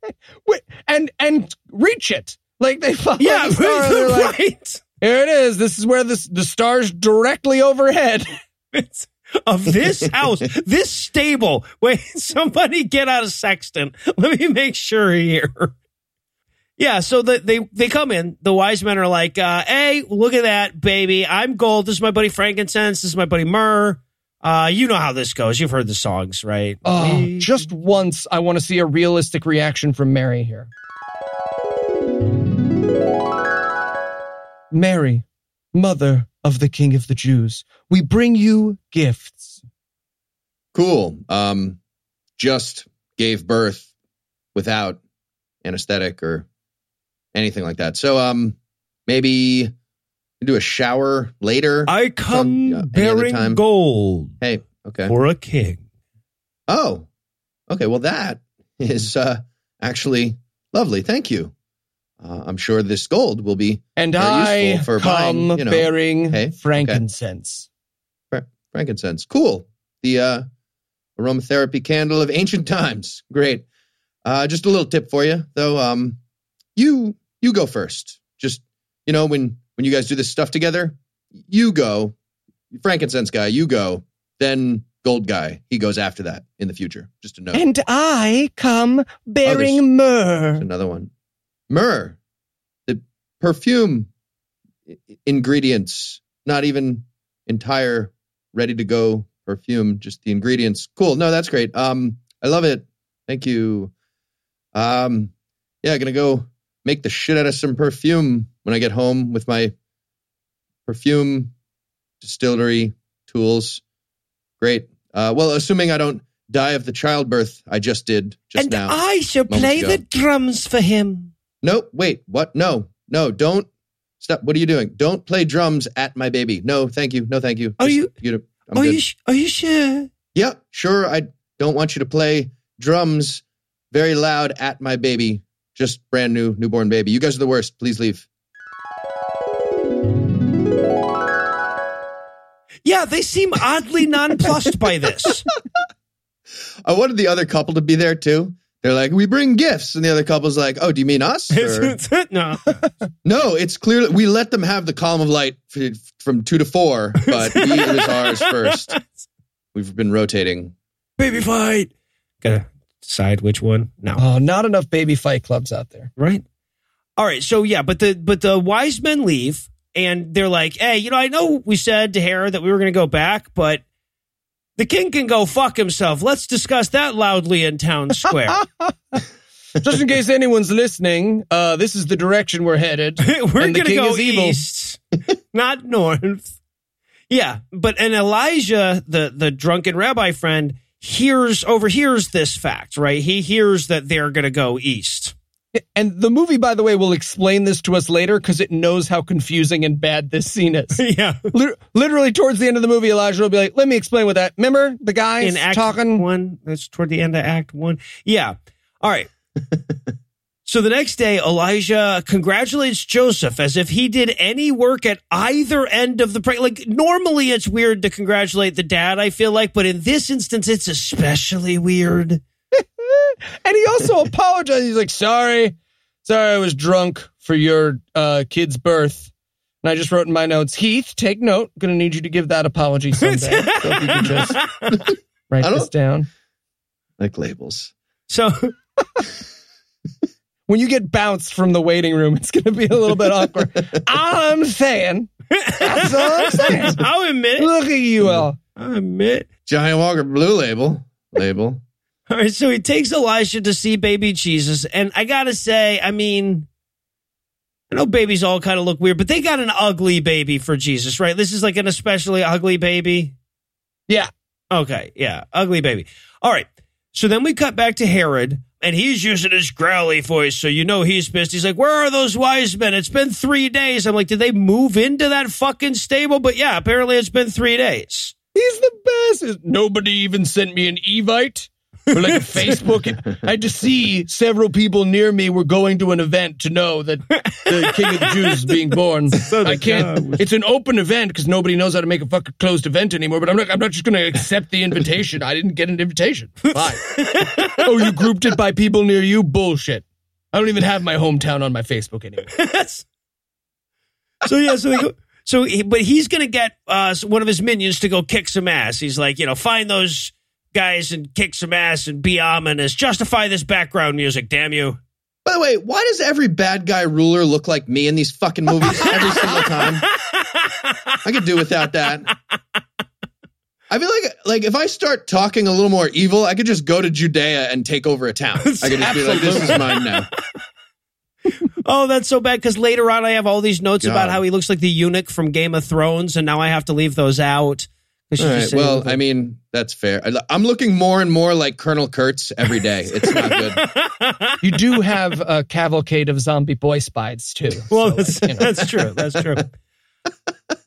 Wait, and, and reach it. Like they follow yeah, the star, they're like, right. here it is. This is where the, the star's directly overhead. It's of this house, this stable. Wait, somebody get out a sextant. Let me make sure here. Yeah, so the, they they come in. The wise men are like, uh, "Hey, look at that, baby! I'm gold. This is my buddy frankincense. This is my buddy myrrh. Uh, you know how this goes. You've heard the songs, right? Oh, We- just once, I want to see a realistic reaction from Mary here. Mary, mother of the King of the Jews, we bring you gifts. Cool. Um, just gave birth without anesthetic or anything like that. So um, maybe do a shower later. I come From, uh, bearing gold hey, okay. for a king. Oh, okay. Well, that is uh, actually lovely. Thank you. Uh, I'm sure this gold will be And I useful for come buying, you know. bearing Hey, okay. frankincense. frankincense. Cool. The uh, aromatherapy candle of ancient times. Great. Uh, just a little tip for you, though. Um, you you go first. Just you know when when you guys do this stuff together, you go. Frankincense guy, you go. Then gold guy, he goes after that in the future. Just a note. And I come bearing There's myrrh. another one. Myrrh, the perfume ingredients, not even entire ready to go perfume, just the ingredients. Cool. No, that's great. Um, I love it. Thank you. Um, yeah, gonna go make the shit out of some perfume when I get home with my perfume distillery tools. Great. Uh, well, assuming I don't die of the childbirth I just did just and now. I shall play ago. the drums for him. Nope. Wait. What? No. No. Don't stop. What are you doing? Don't play drums at my baby. No. Thank you. No. Thank you. Are Just- you- You. I'm Are good. you sh- are you sure? yeah. Sure. I don't want you to play drums very loud at my baby. Just brand new newborn baby. You guys are the worst. Please leave. Yeah, they seem oddly nonplussed by this. I wanted the other couple to be there too. They're like, we bring gifts, and the other couple's like, oh, do you mean us? No. no, it's clear we let them have the column of light f- from two to four, but we, it was ours first. We've been rotating. Baby fight. Gotta decide which one. No. Oh, not enough baby fight clubs out there. right? All right, so yeah, but the but the wise men leave and they're like, "Hey, you know, I know we said to Herod that we were going to go back, but the king can go fuck himself. Let's discuss that loudly in town square. Just in case anyone's listening, uh, this is the direction we're headed. we're going to go is evil. east, not north." Yeah, but and Elijah, the the drunken rabbi friend, hears overhears this fact, right? He hears that they're going to go east. And the movie, by the way, will explain this to us later because it knows how confusing and bad this scene is. yeah. Lit- Literally, towards the end of the movie, Elijah will be like, "Let me explain what that." Remember the guys In Act talking? One, that's toward the end of Act One. Yeah. All right. so the next day, Elijah congratulates Joseph as if he did any work at either end of the pre- like. Normally, it's weird to congratulate the dad. I feel like, but in this instance, it's especially weird. And he also apologized. He's like, "Sorry, sorry, I was drunk for your uh, kid's birth." And I just wrote in my notes, Heath, take note. I'm gonna need you to give that apology someday. so if you could just write I this down. Like labels. So When you get bounced from the waiting room, it's gonna be a little bit awkward. I'm saying, that's all I'm saying. I'll admit. Look at you all. I'll admit. Johnnie Walker Blue Label. Label. All right, so he takes Elijah to see baby Jesus, and I gotta say, I mean, I know babies all kind of look weird, but they got an ugly baby for Jesus, right? This is like an especially ugly baby. Yeah. Okay, yeah, ugly baby. All right, so then we cut back to Herod, and he's using his growly voice, so you know he's pissed. He's like, "Where are those wise men? It's been three days." I'm like, "Did they move into that fucking stable?" But yeah, apparently it's been three days. He's the best. Nobody even sent me an Evite or like Facebook. I had to see several people near me were going to an event to know that the King of the Jews is being born. So I can't. God It's an open event because nobody knows how to make a fucking closed event anymore. But I'm not. I'm not just going to accept the invitation. I didn't get an invitation. Fine. oh, you grouped it by people near you? Bullshit. I don't even have my hometown on my Facebook anymore. so yeah, so they go. So, but he's gonna get uh, one of his minions to go kick some ass. He's like, you know, find those guys and kick some ass and be ominous. Justify this background music, damn you. By the way, why does every bad guy ruler look like me in these fucking movies every single time? I could do without that. I feel like like if I start talking a little more evil, I could just go to Judea and take over a town. I could just be like, "This is mine now." Oh, that's so bad because later on I have all these notes about how he looks like the eunuch from Game of Thrones, and now I have to leave those out. 'Cause she All just right, well, I mean, that's fair. I- I'm looking more and more like Colonel Kurtz every day. It's not good. You do have a cavalcade of zombie boy spies too. Well, So, that's, you know. that's true. That's true.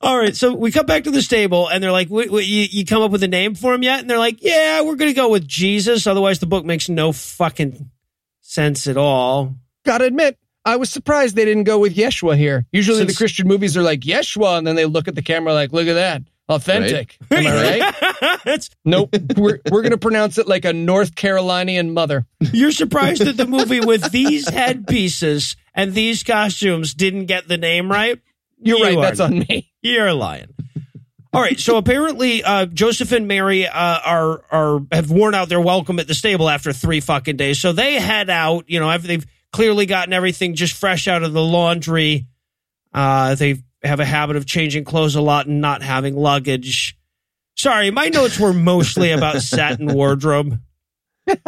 All right, so we come back to the stable, and they're like, "Wait, wait, you, "You come up with a name for him yet?" And they're like, "Yeah, we're gonna go with Jesus. Otherwise, the book makes no fucking sense at all." gotta admit, I was surprised they didn't go with Yeshua here. Usually Since- the Christian movies are like Yeshua, and then they look at the camera like, look at that. Authentic. Am I right? Nope. We're we're gonna pronounce it like a North Carolinian mother. You're surprised that the movie with these headpieces and these costumes didn't get the name right? You're You right, are that's on me. You're lying. All right, so apparently uh, Joseph and Mary uh, are are have worn out their welcome at the stable after three fucking days. So they head out. You know, they've clearly gotten everything just fresh out of the laundry. Uh, they have a habit of changing clothes a lot and not having luggage. Sorry, my notes were mostly about satin wardrobe.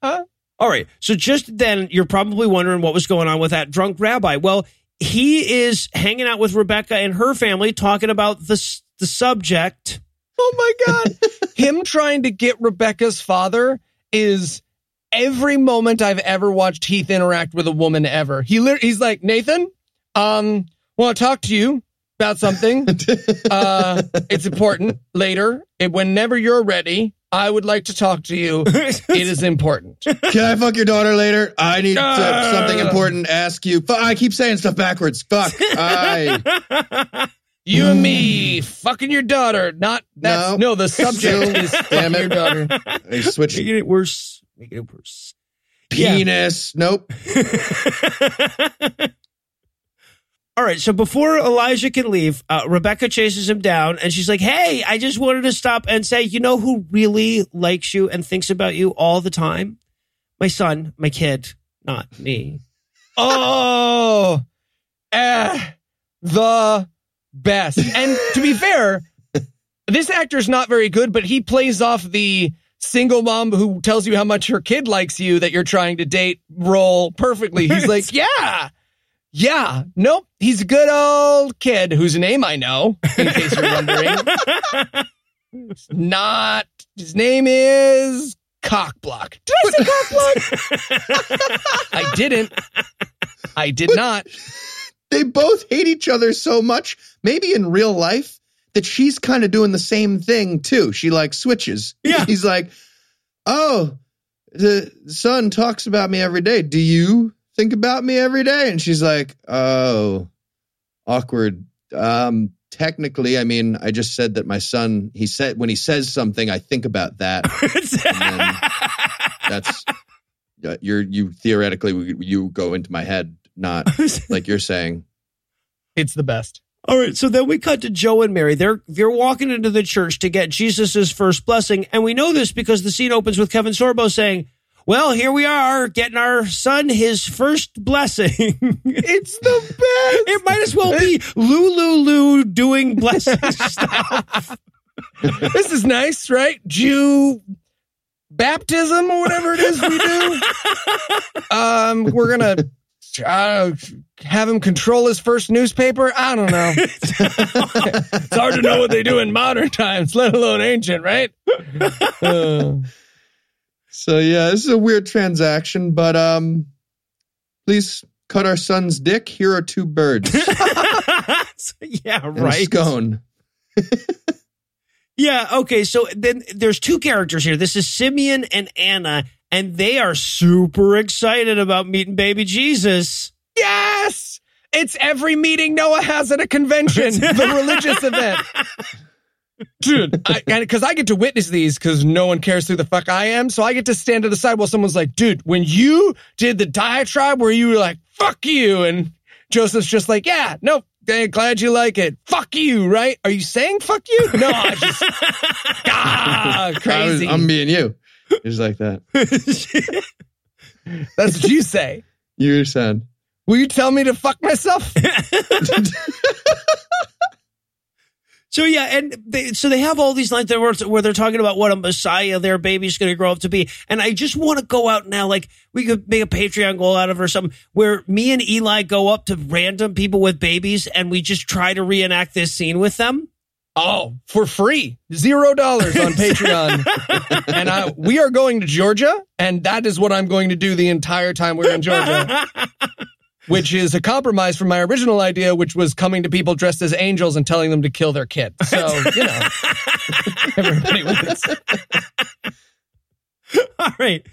All right. So just then, you're probably wondering what was going on with that drunk rabbi. Well, he is hanging out with Rebecca and her family, talking about the the subject. Oh my god. Him trying to get Rebecca's father is every moment I've ever watched Heath interact with a woman ever. He he's like, "Nathan, um, want to talk to you about something. uh, it's important later. It, whenever you're ready, I would like to talk to you. It is important." Can I fuck your daughter later? I need to, Ah. something important to ask you. Fu- I keep saying stuff backwards. Fuck. I. You and me fucking your daughter. Not that's No. no, the subject Still, is damn fucking your it. daughter. I switched Making it worse. Making it worse. Yeah. penis. Nope. All right. So before Elijah can leave, uh, Rebecca chases him down and she's like, Hey, I just wanted to stop and say, you know who really likes you and thinks about you all the time? My son, my kid, not me. Oh, eh, the best. And to be fair, this actor's not very good, but he plays off the single mom who tells you how much her kid likes you that you're trying to date role perfectly. He's like, yeah, yeah, nope. He's a good old kid whose name I know, in case you're wondering. It's not, his name is Cockblock. Did I say Cockblock? I didn't. I did not. They both hate each other so much, maybe in real life, that she's kind of doing the same thing too. She like switches. Yeah. He's like, Oh, the son talks about me every day. Do you think about me every day? And she's like, Oh, awkward. Um, technically, I mean, I just said that my son, he said, when he says something, I think about that. That's, uh, you're, you theoretically, you go into my head, not like you're saying. It's the best. All right, so then we cut to Joe and Mary. They're they're walking into the church to get Jesus' first blessing, and we know this because the scene opens with Kevin Sorbo saying, "Well, here we are, getting our son his first blessing." It's the best. it might as well be Lulu doing blessing stuff. this is nice, right? Jew baptism or whatever it is we do. Um, we're gonna uh, have him control his first newspaper. I don't know. it's hard to know what they do in modern times, let alone ancient, right? Uh, So yeah, this is a weird transaction, but um, please cut our son's dick. Here are two birds yeah, and a right. scone. Yeah, okay. So then there's two characters here. This is Simeon and Anna, and they are super excited about meeting baby Jesus. yes, it's every meeting Noah has at a convention, the religious event. Dude, because I, get to witness these because no one cares who the fuck I am. So I get to stand to the side while someone's like, dude, when you did the diatribe where you were like, fuck you. And Joseph's just like, yeah, no, eh, glad you like it. Fuck you, right? Are you saying fuck you? No, I just, ah, I crazy. I'm being you. It's like that. That's what you say. You said. Will you tell me to fuck myself? So yeah, and they, so they have all these lines there where, where they're talking about what a messiah their baby's going to grow up to be, and I just want to go out now. Like we could make a Patreon goal out of it or something, where me and Eli go up to random people with babies and we just try to reenact this scene with them. Oh, for free. Zero dollars on Patreon. and I, we are going to Georgia, and that is what I'm going to do the entire time we're in Georgia, which is a compromise from my original idea, which was coming to people dressed as angels and telling them to kill their kid. So, you know, everybody wins. All right.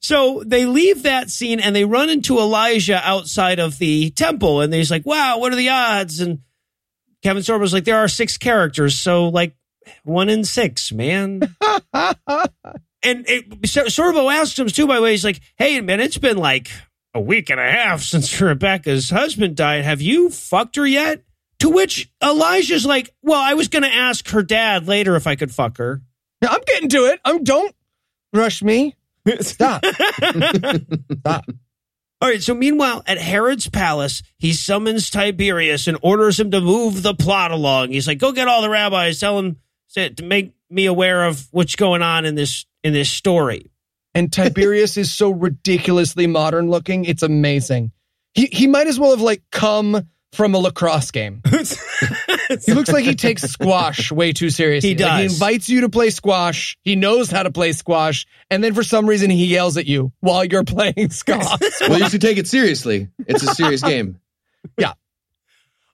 So they leave that scene and they run into Elijah outside of the temple, and he's like, "Wow, what are the odds?" And Kevin Sorbo's like, "There are six characters, so like one in six, man." and it, Sorbo asks him too. By the way, he's like, "Hey, man, it's been like a week and a half since Rebecca's husband died. Have you fucked her yet?" To which Elijah's like, "Well, I was going to ask her dad later if I could fuck her." I'm getting to it. I'm, don't rush me. Stop. Stop. All right. So meanwhile, at Herod's palace, he summons Tiberius and orders him to move the plot along. He's like, "Go get all the rabbis. Tell them to to make me aware of what's going on in this in this story." And Tiberius is so ridiculously modern looking. It's amazing. He he might as well have like come from a lacrosse game. He looks like he takes squash way too seriously. He Like, he invites you to play squash. He knows how to play squash, and then for some reason he yells at you while you're playing squash. Well, you should take it seriously. It's a serious game. Yeah.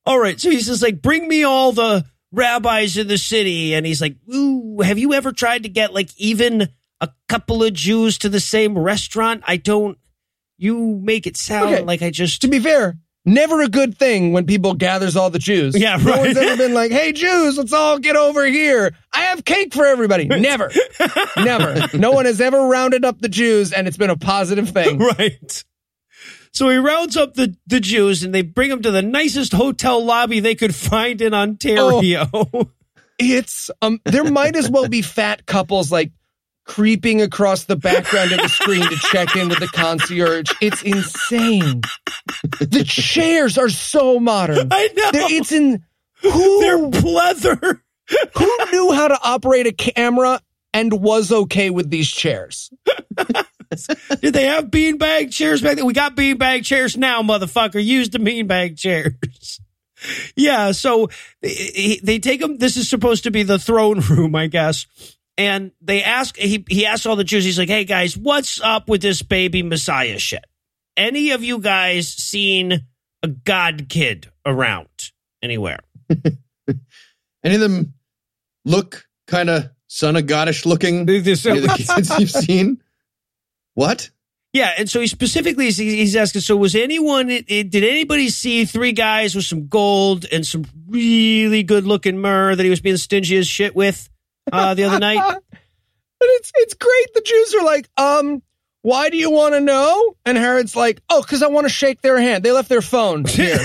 All right. So he says, like, bring me all the rabbis in the city. And he's like, Ooh, have you ever tried to get like even a couple of Jews to the same restaurant? I don't, you make it sound Okay. like I just, to be fair, never a good thing when people gathers all the Jews. Yeah, No right. one's ever been like, "Hey Jews, let's all get over here. I have cake for everybody." Never, never. No one has ever rounded up the Jews, and it's been a positive thing. right. So he rounds up the, the Jews and they bring them to the nicest hotel lobby they could find in Ontario. It's um, there might as well be fat couples like creeping across the background of the screen to check in with the concierge. It's insane. The chairs are so modern. I know. They're- it's in who They're pleather. who knew how to operate a camera and was okay with these chairs. Did they have beanbag chairs back then? We got beanbag chairs now, motherfucker. Use the beanbag chairs. Yeah, so they, they take them. This is supposed to be the throne room, I guess. And they ask, he, he asks all the Jews, he's like, hey guys, what's up with this baby Messiah shit? any of you guys seen a god kid around anywhere? Any of them look kind of son of goddish looking? They- so- Any of the kids you've seen? What? Yeah, and so he specifically he's- he's asking. So was anyone? it- it- Did anybody see three guys with some gold and some really good looking myrrh that he was being stingy as shit with uh, the other night? but it's it's great. The Jews are like, um, why do you want to know? And Herod's like, oh, because I want to shake their hand. They left their phone here.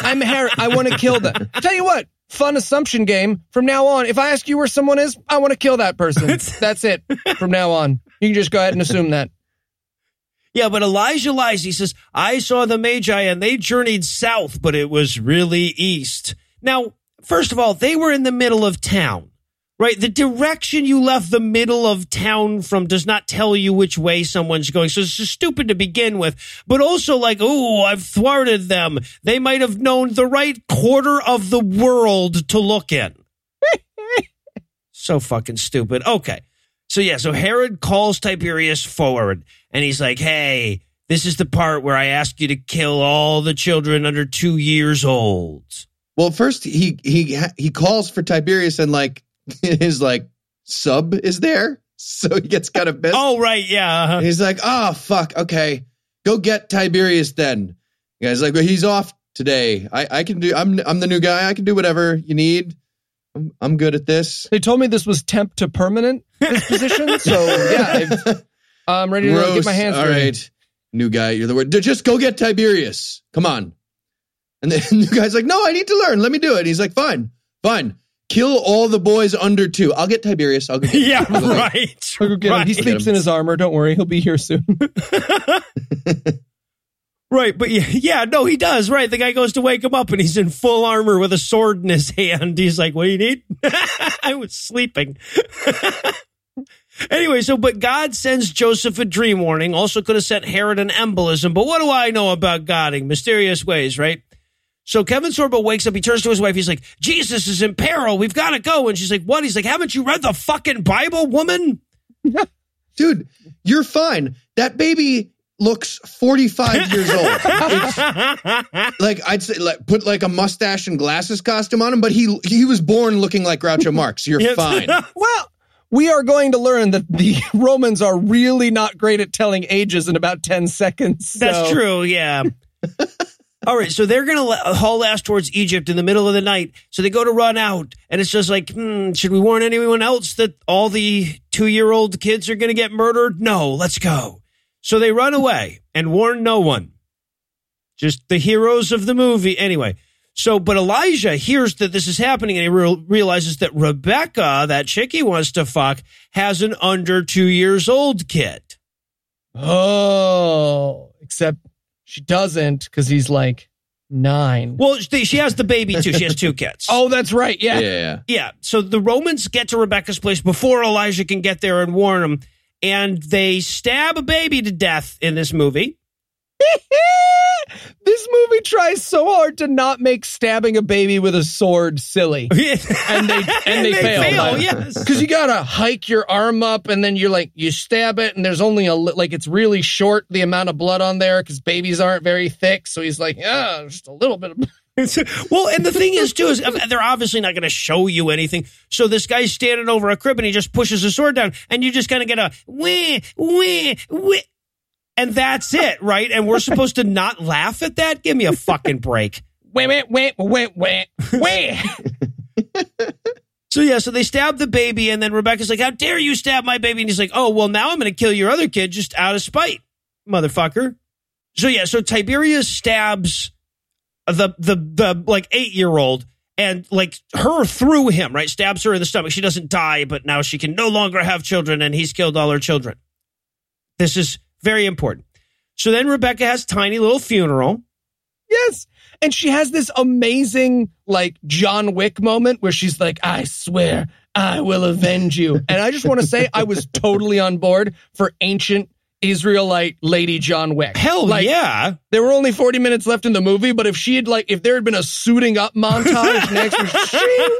I'm Herod. I want to kill them. Tell you what, fun assumption game. From now on, if I ask you where someone is, I want to kill that person. That's it. From now on, you can just go ahead and assume that. Yeah, but Elijah lies. He says, I saw the Magi and they journeyed south, but it was really east. Now, first of all, they were in the middle of town, right? The direction you left the middle of town from does not tell you which way someone's going. So it's just stupid to begin with. But also like, oh, I've thwarted them. They might have known the right quarter of the world to look in. so fucking stupid. Okay. So yeah, so Herod calls Tiberius forward and he's like, "Hey, this is the part where I ask you to kill all the children under 2 years old." Well, first he he he calls for Tiberius and like his like sub is there, so he gets kind of pissed. Oh, right, yeah. uh-huh. He's like, oh fuck, okay, go get Tiberius then. The guy's like, well, he's off today. I I can do. I'm I'm the new guy. I can do whatever you need. I'm I'm good at this. They told me this was temp to permanent this position, so yeah, I've, I'm ready to Gross. get my hands All dirty. right, new guy, you're the word. Just go get Tiberius. Come on. And the guy's like, no, I need to learn. Let me do it. He's like, fine, fine. Kill all the boys under two. I'll get Tiberius. I'll go. Get Yeah, I'll go get- right. I'll go get him. He sleeps in his armor. Don't worry, he'll be here soon. Right, but yeah, yeah, no, he does. Right, the guy goes to wake him up, and he's in full armor with a sword in his hand. He's like, "What do you need?" I was sleeping. anyway, so but God sends Joseph a dream warning. Also, could have sent Herod an embolism. But what do I know about Godding? Mysterious ways, right? So Kevin Sorbo wakes up. He turns to his wife. He's like, "Jesus is in peril. We've got to go." And she's like, "What?" He's like, "Haven't you read the fucking Bible, woman?" Dude, you're fine. That baby looks 45 years old. It's, like I'd say, like put like a mustache and glasses costume on him, but he he was born looking like Groucho Marx. You're Yes. fine. Well, we are going to learn that the Romans are really not great at telling ages in about 10 seconds. That's true. Yeah. All right, so they're gonna haul ass towards Egypt in the middle of the night. So they go to run out, and it's just like, hmm, should we warn anyone else that all the two-year-old kids are gonna get murdered? No, let's go. So they run away and warn no one. Just the heroes of the movie, anyway. So, but Elijah hears that this is happening, and he real realizes that Rebecca, that chick he wants to fuck, has an under two years old kid. Oh, except she doesn't because he's like nine. Well, she she has the baby too. She has two kids. Oh, that's right. Yeah, Yeah. yeah. Yeah. So the Romans get to Rebecca's place before Elijah can get there and warn him. And they stab a baby to death in this movie. this movie tries so hard to not make stabbing a baby with a sword silly. and they- and they fail, fail yes. Because you gotta hike your arm up, and then you're like you stab it, and there's only a li- like it's really short the amount of blood on there because babies aren't very thick. So he's like, yeah, just a little bit of. well, and the thing is, too, is um, they're obviously not going to show you anything. So this guy's standing over a crib and he just pushes his sword down, and you just kind of get a wee, wee, wee. And that's it, right? And we're supposed to not laugh at that? Give me a fucking break. Wait, wait, wait, wait, wait, wait. So yeah, so they stab the baby, and then Rebecca's like, "How dare you stab my baby?" And he's like, "Oh well, now I'm going to kill your other kid just out of spite, motherfucker." So yeah, so Tiberius stabs the the the like eight year old and like her through him, right? Stabs her in the stomach. She doesn't die, but now she can no longer have children, and he's killed all her children. This is very important. So then Rebecca has tiny little funeral. Yes. And she has this amazing, like, John Wick moment where she's like, I swear I will avenge you. And I just want to say, I was totally on board for ancient Israelite Lady John Wick. Hell like, yeah! There were only 40 minutes left in the movie, but if she had, like, if there had been a suiting up montage next, with shing,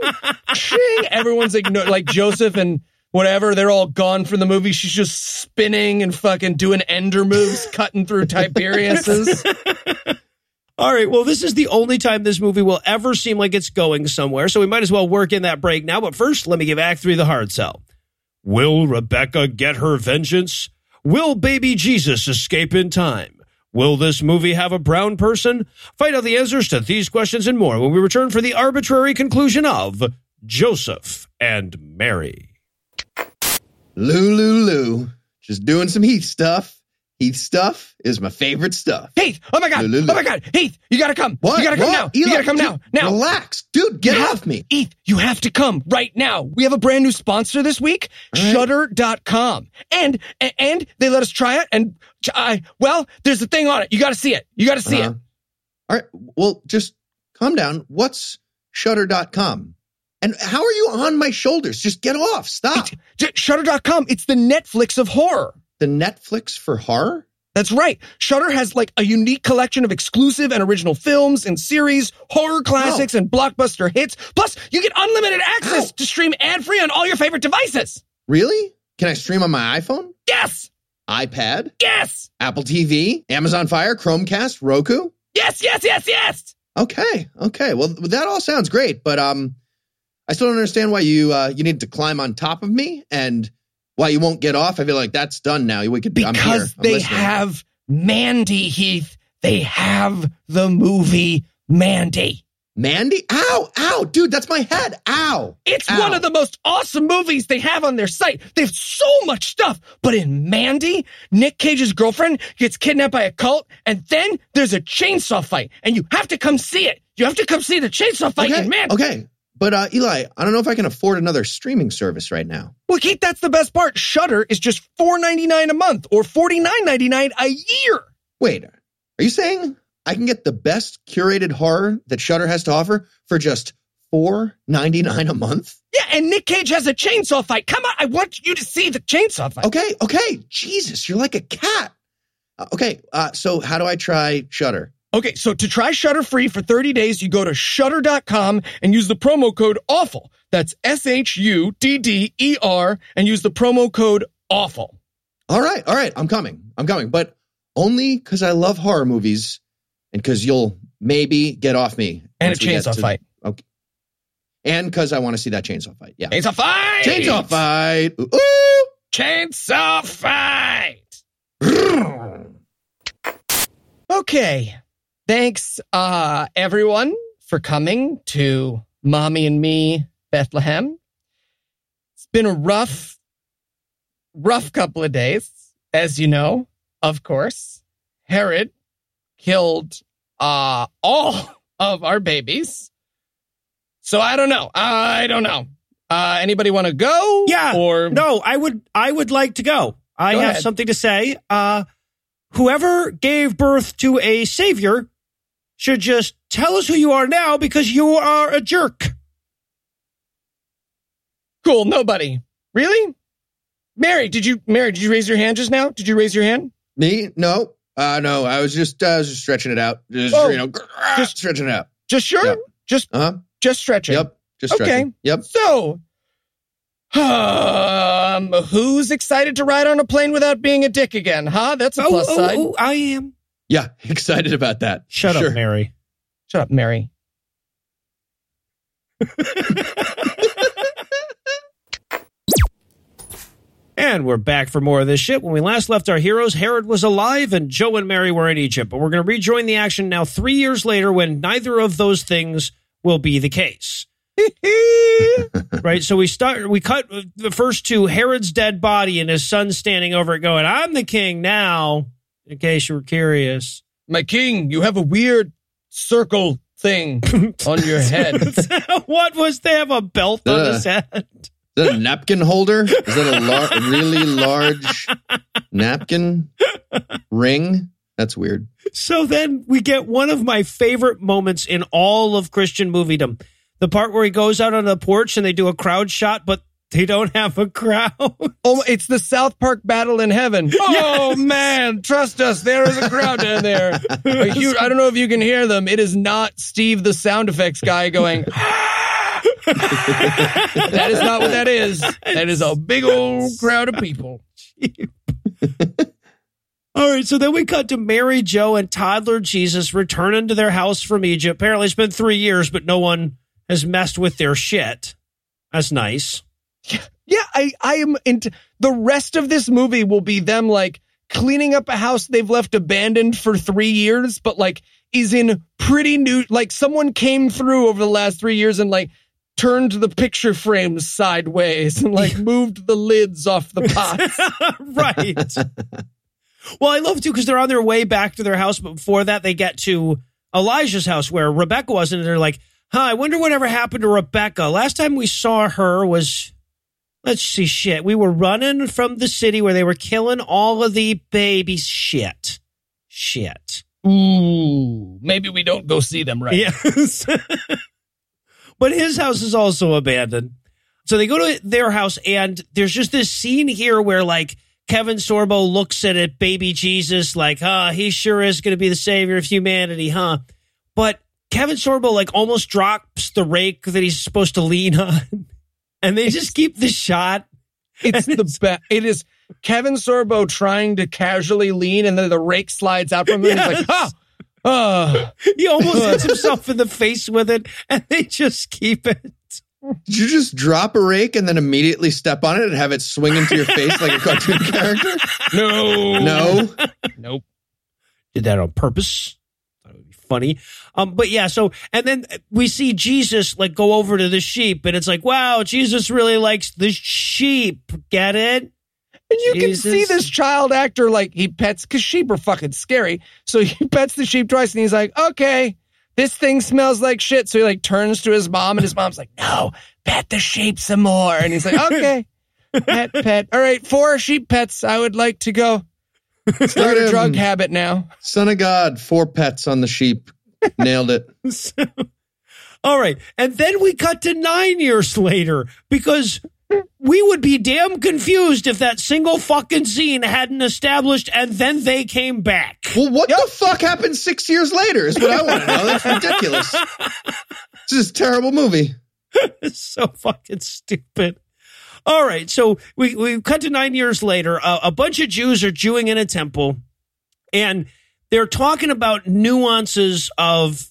shing, everyone's ignored, like Joseph and whatever. They're all gone from the movie. She's just spinning and fucking doing ender moves, cutting through Tiberius's. All right, well, this is the only time this movie will ever seem like it's going somewhere, so we might as well work in that break now. But first, let me give Act 3 the hard sell. Will Rebecca get her vengeance? Will baby Jesus escape in time? Will this movie have a brown person? Find out the answers to these questions and more when we return for the arbitrary conclusion of Joseph and Mary. Lou. Just doing some Heath stuff. Heath stuff is my favorite stuff. Heath, oh my god, Lulu. oh my god, Heath, you gotta come. What? You gotta come What? now. You gotta come dude, now. Now. Relax. Dude, get You off have- me. Heath, you have to come right now. We have a brand new sponsor this week, All right. shudder.com. And and they let us try it and I well, there's a thing on it. You got to see it. You got to see Uh-huh. it. All right. Well, just calm down. What's shudder.com? And how are you on my shoulders? Just get off. Stop. J- Shudder.com, it's the Netflix of horror. The Netflix for horror? That's right. Shudder has like a unique collection of exclusive and original films and series, horror classics and blockbuster hits. Plus, you get unlimited access Ow. to stream ad-free on all your favorite devices. Really? Can I stream on my iPhone, Yes. iPad, Yes. Apple TV, Amazon Fire, Chromecast, Roku? Yes, yes, yes, yes. Okay. Okay. Well, that all sounds great, but um, I still don't understand why you uh, you need to climb on top of me and why you won't get off. I feel like that's done now. We could I'm here. Because I'm they listening. have Mandy, Heath. They have the movie Mandy. Mandy. Ow! Ow! Dude, that's my head. Ow! It's Ow. one of the most awesome movies they have on their site. They have so much stuff. But in Mandy, Nick Cage's girlfriend gets kidnapped by a cult, and then there's a chainsaw fight, and you have to come see it. You have to come see the chainsaw fight Okay. in Mandy. Okay. But uh, Eli, I don't know if I can afford another streaming service right now. Well, Keith, that's the best part. Shudder is just $4.99 a month or $49.99 a year. Wait, are you saying I can get the best curated horror that Shudder has to offer for just four ninety nine a month? Yeah, and Nick Cage has a chainsaw fight. Come on, I want you to see the chainsaw fight. Okay, okay. Jesus, you're like a cat. Uh, okay, uh, so how do I try Shudder? Okay, so to try Shudder free for 30 days, you go to shudder.com and use the promo code AWFUL. That's S H U D D E R and use the promo code AWFUL. All right, all right. I'm coming. I'm coming, but only because I love horror movies and because you'll maybe get off me. And a chainsaw to- fight. Okay. And because I want to see that chainsaw fight. Yeah. Chainsaw fight! Chainsaw fight. Ooh. Chainsaw fight! Okay. Thanks, uh, everyone, for coming to Mommy and Me Bethlehem. It's been a rough, rough couple of days, as you know, of course. Herod killed uh, all of our babies. So I don't know. I don't know. Uh, anybody want to go? Yeah. Or No, I would I would like to go. I Go have ahead. something to say. Uh whoever gave birth to a savior should just tell us who you are now because you are a jerk. Cool. Nobody. Really? Mary, did you Mary, did you raise your hand just now? Did you raise your hand? Me? No. Uh, no, I was just, uh, I was just stretching it out. Just, Oh, you know, just- stretching it out. Just sure? Yeah. Just Uh huh. just stretching. Yep. Just Okay. Yep. So um who's excited to ride on a plane without being a dick again, huh? That's a plus side. oh, I am. Yeah. Excited about that. Shut Sure. up, Mary. Shut up, Mary. And we're back for more of this shit. When we last left our heroes, Herod was alive and Joe and Mary were in Egypt. But we're going to rejoin the action now three years later when neither of those things will be the case. right? So we start, we cut the first two Herod's dead body and his son standing over it going, I'm the king now, in case you were curious. My king, you have a weird circle thing on your head. what was they have a belt on his uh, head? Is that a napkin holder? Is that a lar- really large napkin ring? That's weird. So then we get one of my favorite moments in all of Christian moviedom. The part where he goes out on the porch and they do a crowd shot, but they don't have a crowd. Oh, it's the South Park battle in heaven. Oh man, trust us, there is a crowd down there. Huge- I don't know if you can hear them. It is not Steve, the sound effects guy, going. that is not what that is. That is a big old crowd of people. All right, so then we cut to Mary, Joe, and toddler Jesus returning to their house from Egypt. Apparently, it's been three years, but no one has messed with their shit. That's nice. Yeah, I, I am into the rest of this movie will be them like cleaning up a house they've left abandoned for three years, but like is in pretty new like someone came through over the last three years and like turned the picture frames sideways and like moved the lids off the pots. right. well, I love too because they're on their way back to their house, but before that, they get to Elijah's house where Rebecca was, and they're like, "Huh, I wonder whatever happened to Rebecca. Last time we saw her was." Let's see, shit. We were running from the city where they were killing all of the babies. Shit. Shit. Ooh, maybe we don't go see them right. Yes. but his house is also abandoned. So they go to their house, and there's just this scene here where, like, Kevin Sorbo looks at it, baby Jesus, like, huh, he sure is going to be the savior of humanity, huh? But Kevin Sorbo, like, almost drops the rake that he's supposed to lean on. And they just keep the shot. It's the best. It is Kevin Sorbo trying to casually lean, and then the rake slides out from him. Yes. He's like, oh, oh. He almost hits himself in the face with it, and they just keep it. Did you just drop a rake and then immediately step on it and have it swing into your face like a cartoon character? No, No. nope. did that on purpose. Thought it would be funny. Um, but yeah, so and then we see Jesus like go over to the sheep, and it's like, wow, Jesus really likes the sheep. Get it? And you Jesus. can see this child actor like he pets because sheep are fucking scary. So he pets the sheep twice, and he's like, okay. This thing smells like shit. So he like turns to his mom, and his mom's like, "No, pet the sheep some more." And he's like, "Okay, pet, pet. All right, four sheep pets. I would like to go start a drug habit now." Son of God, four pets on the sheep. Nailed it. So- all right, and then we cut to nine years later because we would be damn confused if that single fucking scene hadn't established, and then they came back. Well, what the fuck happened six years later is what I want to know. That's ridiculous. This is a terrible movie. It's so fucking stupid. All right, so we we cut to nine years later. Uh, a bunch of Jews are Jewing in a temple, and they're talking about nuances of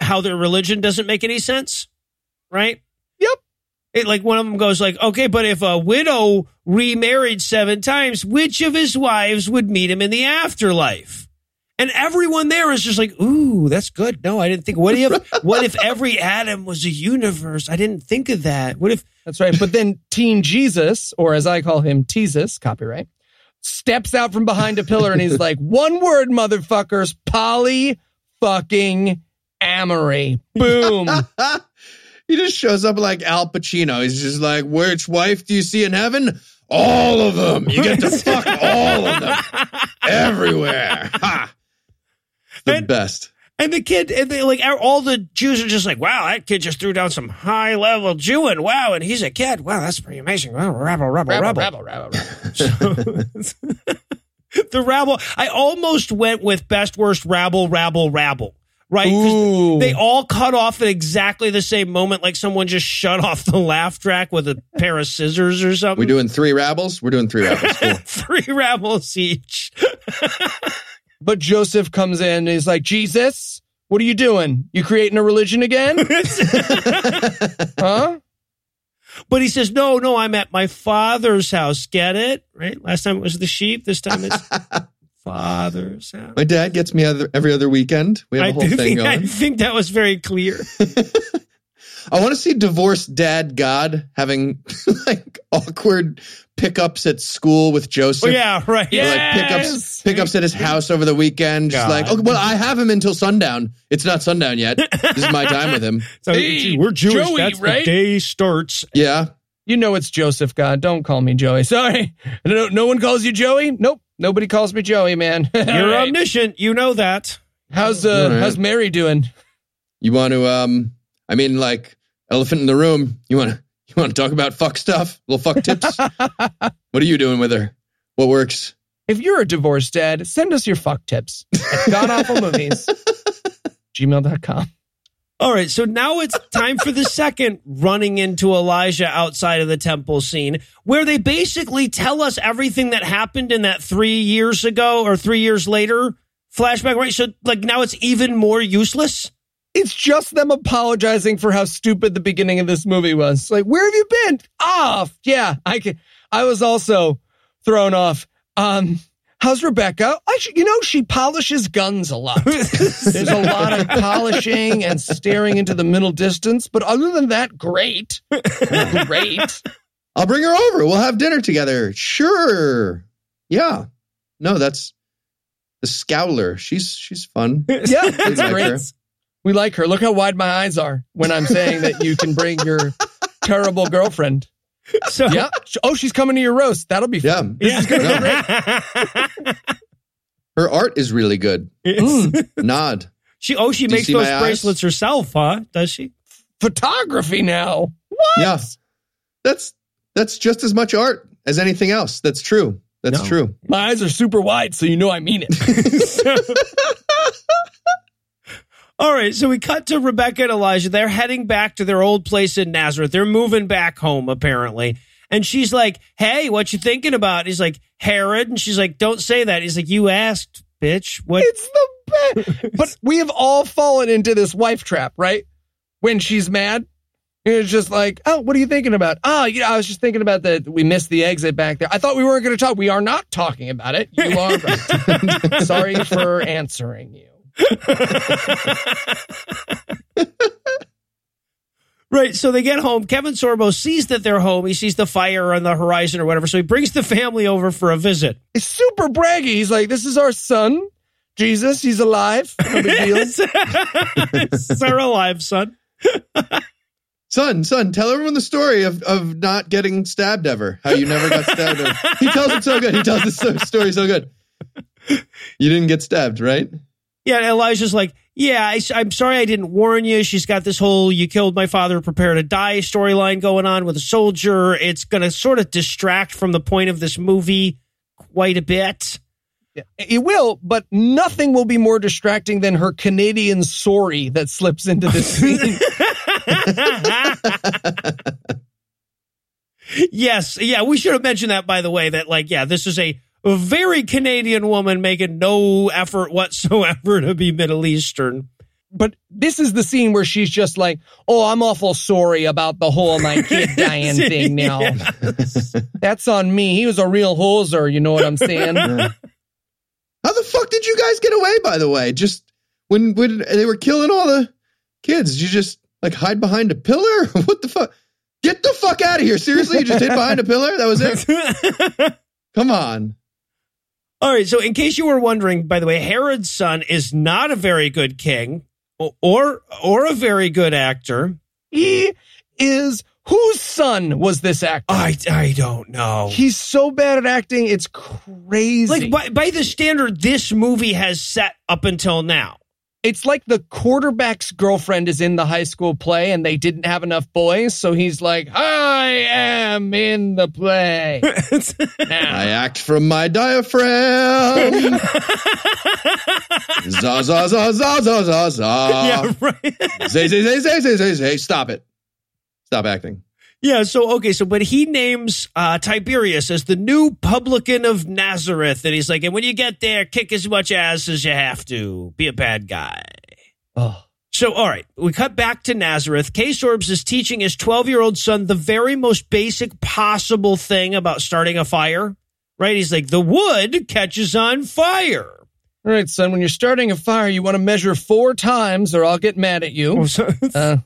how their religion doesn't make any sense, right? Yep. It, like one of them goes like, okay, but if a widow remarried seven times, which of his wives would meet him in the afterlife? And everyone there is just like, ooh, that's good. No, I didn't think. What if? what if every atom was a universe? I didn't think of that. What if? That's right. But then Teen Jesus, or as I call him, Teezus, copyright, steps out from behind a pillar and he's like, one word, motherfuckers, poly fucking amory. Boom. he just shows up like Al Pacino. He's just like, which wife do you see in heaven? All of them. You get to fuck all of them everywhere. Ha. The And- best. And the kid, and they like all the Jews are just like, wow, that kid just threw down some high level Jewing. Wow, and he's a kid. Wow, that's pretty amazing. Wow, rabble, rabble, rabble. rabble, rabble, rabble. the rabble. I almost went with best worst rabble, rabble, rabble. Right? They all cut off at exactly the same moment, like someone just shut off the laugh track with a pair of scissors or something. We're doing three rabbles? We're doing three rabbles. Cool. Three rabbles each. But Joseph comes in and he's like, Jesus, what are you doing? You creating a religion again? huh? But he says, no, no, I'm at my father's house. Get it? Right? Last time it was the sheep. This time it's father's house. My dad gets me other, every other weekend. We have I a whole do thing think, I think that was very clear. I want to see divorced dad God having like awkward pickups at school with Joseph. Oh, yeah, right. Or, like pickups Yes. pickups at his house over the weekend. Just God. like, okay, well, I have him until sundown. It's not sundown yet. this is my time with him. So, Hey, we're Jewish. Joey, That's right? the day starts. Yeah. You know it's Joseph, God. Don't call me Joey. Sorry. No, no one calls you Joey? Nope. Nobody calls me Joey, man. You're All right. omniscient. You know that. How's uh All right. how's Mary doing? You want to um I mean like elephant in the room. You want to you want to talk about fuck stuff? Little fuck tips? what are you doing with her? What works? If you're a divorced dad, send us your fuck tips at godawfulmovies. gmail.com. All right, so now it's time for the second running into Elijah outside of the temple scene, where they basically tell us everything that happened in that three years ago or three years later flashback, right? So, like, now it's even more useless. It's just them apologizing for how stupid the beginning of this movie was. Like, where have you been? Off. Yeah, I can. I was also thrown off. Um, how's Rebecca? I should, you know, she polishes guns a lot. There's a lot of polishing and staring into the middle distance, but other than that, great. Great. I'll bring her over. We'll have dinner together. Sure. Yeah. No, that's the Scowler. She's she's fun. Yeah, that's great. Her. We like her. Look how wide my eyes are when I'm saying that you can bring your terrible girlfriend. So, Yeah. Oh, she's coming to your roast. That'll be Yeah. fun. yeah. Her art is really good. It's- mm. Nod. she oh, she Do makes those my eyes? bracelets herself, huh? Does she? Photography now. What? Yeah. That's that's just as much art as anything else. That's true. That's No. true. My eyes are super wide, so you know I mean it. All right, so we cut to Rebecca and Elijah. They're heading back to their old place in Nazareth. They're moving back home, apparently. And she's like, Hey, what you thinking about? He's like, Herod. And she's like, Don't say that. He's like, You asked, bitch. What? it's the best. But we have all fallen into this wife trap, right? When she's mad. It's just like, oh, what are you thinking about? Oh, you know, I was just thinking about that. We missed the exit back there. I thought we weren't going to talk. We are not talking about it. You are right. Sorry for answering you. Right. So they get home. Kevin Sorbo sees that they're home. He sees the fire on the horizon or whatever. So he brings the family over for a visit. It's super braggy. He's like, this is our son, Jesus. He's alive. No big deal. it's our alive son. Son, son, tell everyone the story of, of not getting stabbed ever. How you never got stabbed ever. He tells it so good. He tells the story so good. You didn't get stabbed, right? Yeah, Elijah's like, yeah, I, am sorry I didn't warn you. She's got this whole "you killed my father, prepare to die" storyline going on with a soldier. It's going to sort of distract from the point of this movie quite a bit. It will, but nothing will be more distracting than her Canadian sorry that slips into the scene. yes, yeah, we should have mentioned that by the way. That like, yeah, this is a very Canadian woman making no effort whatsoever to be Middle Eastern. but this is the scene where she's just like, "Oh, I'm awful sorry about the whole my kid dying thing now. Yes. That's on me. He was a real hoser. You know what I'm saying? How the fuck did you guys get away, by the way? Just when when they were killing all the kids, did you just like hide behind a pillar? what the fuck? Get the fuck out of here. Seriously? You just hid behind a pillar? That was it? Come on. All right. So, in case you were wondering, by the way, Herod's son is not a very good king or or, a very good actor. he is whose son was this actor? I, I don't know. He's so bad at acting, it's crazy. Like by, by the standard this movie has set up until now. It's like the quarterback's girlfriend is in the high school play and they didn't have enough boys, so he's like, I am in the play. now. I act from my diaphragm. za za za za za za za. yeah, right. Zay zay zay zay zay zay zay. Stop it. Stop acting. Yeah, so okay, so but he names uh Tiberius as the new publican of Nazareth, and he's like, and when you get there, kick as much ass as you have to. Be a bad guy. Oh. So, all right, we cut back to Nazareth. K Sorbs is teaching his 12 year old son the very most basic possible thing about starting a fire, right? He's like, the wood catches on fire. All right, son, when you're starting a fire, you want to measure four times or I'll get mad at you. Oh, so- Uh,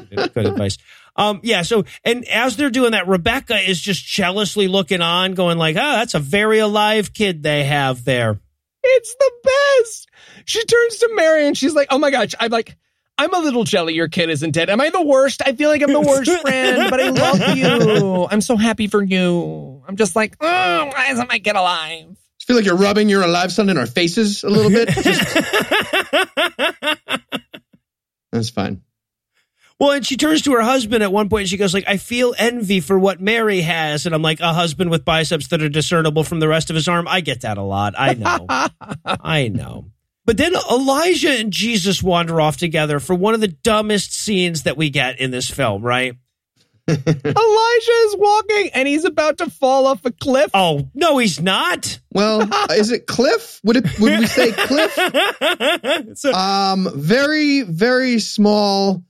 good, good advice. Um, yeah. So, and as they're doing that, Rebecca is just jealously looking on, going like, "Ah, that's a very alive kid they have there." it's the best. She turns to Mary and she's like, oh my gosh, I'm like, I'm a little jelly your kid isn't dead. Am I the worst? I feel like I'm the worst friend, but I love you. I'm so happy for you. I'm just like, oh, why isn't my kid alive? I feel like you're rubbing your alive son in our faces a little bit. Just- that's fine. Well, and she turns to her husband at one point and she goes like, "I feel envy for what Mary has," and I'm like, "A husband with biceps that are discernible from the rest of his arm." I get that a lot. I know. I know. But then Elijah and Jesus wander off together for one of the dumbest scenes that we get in this film, right? Elijah is walking and he's about to fall off a cliff. Oh, no, he's not. Well, is it Cliff? Would it would we say Cliff? So- Um, very very small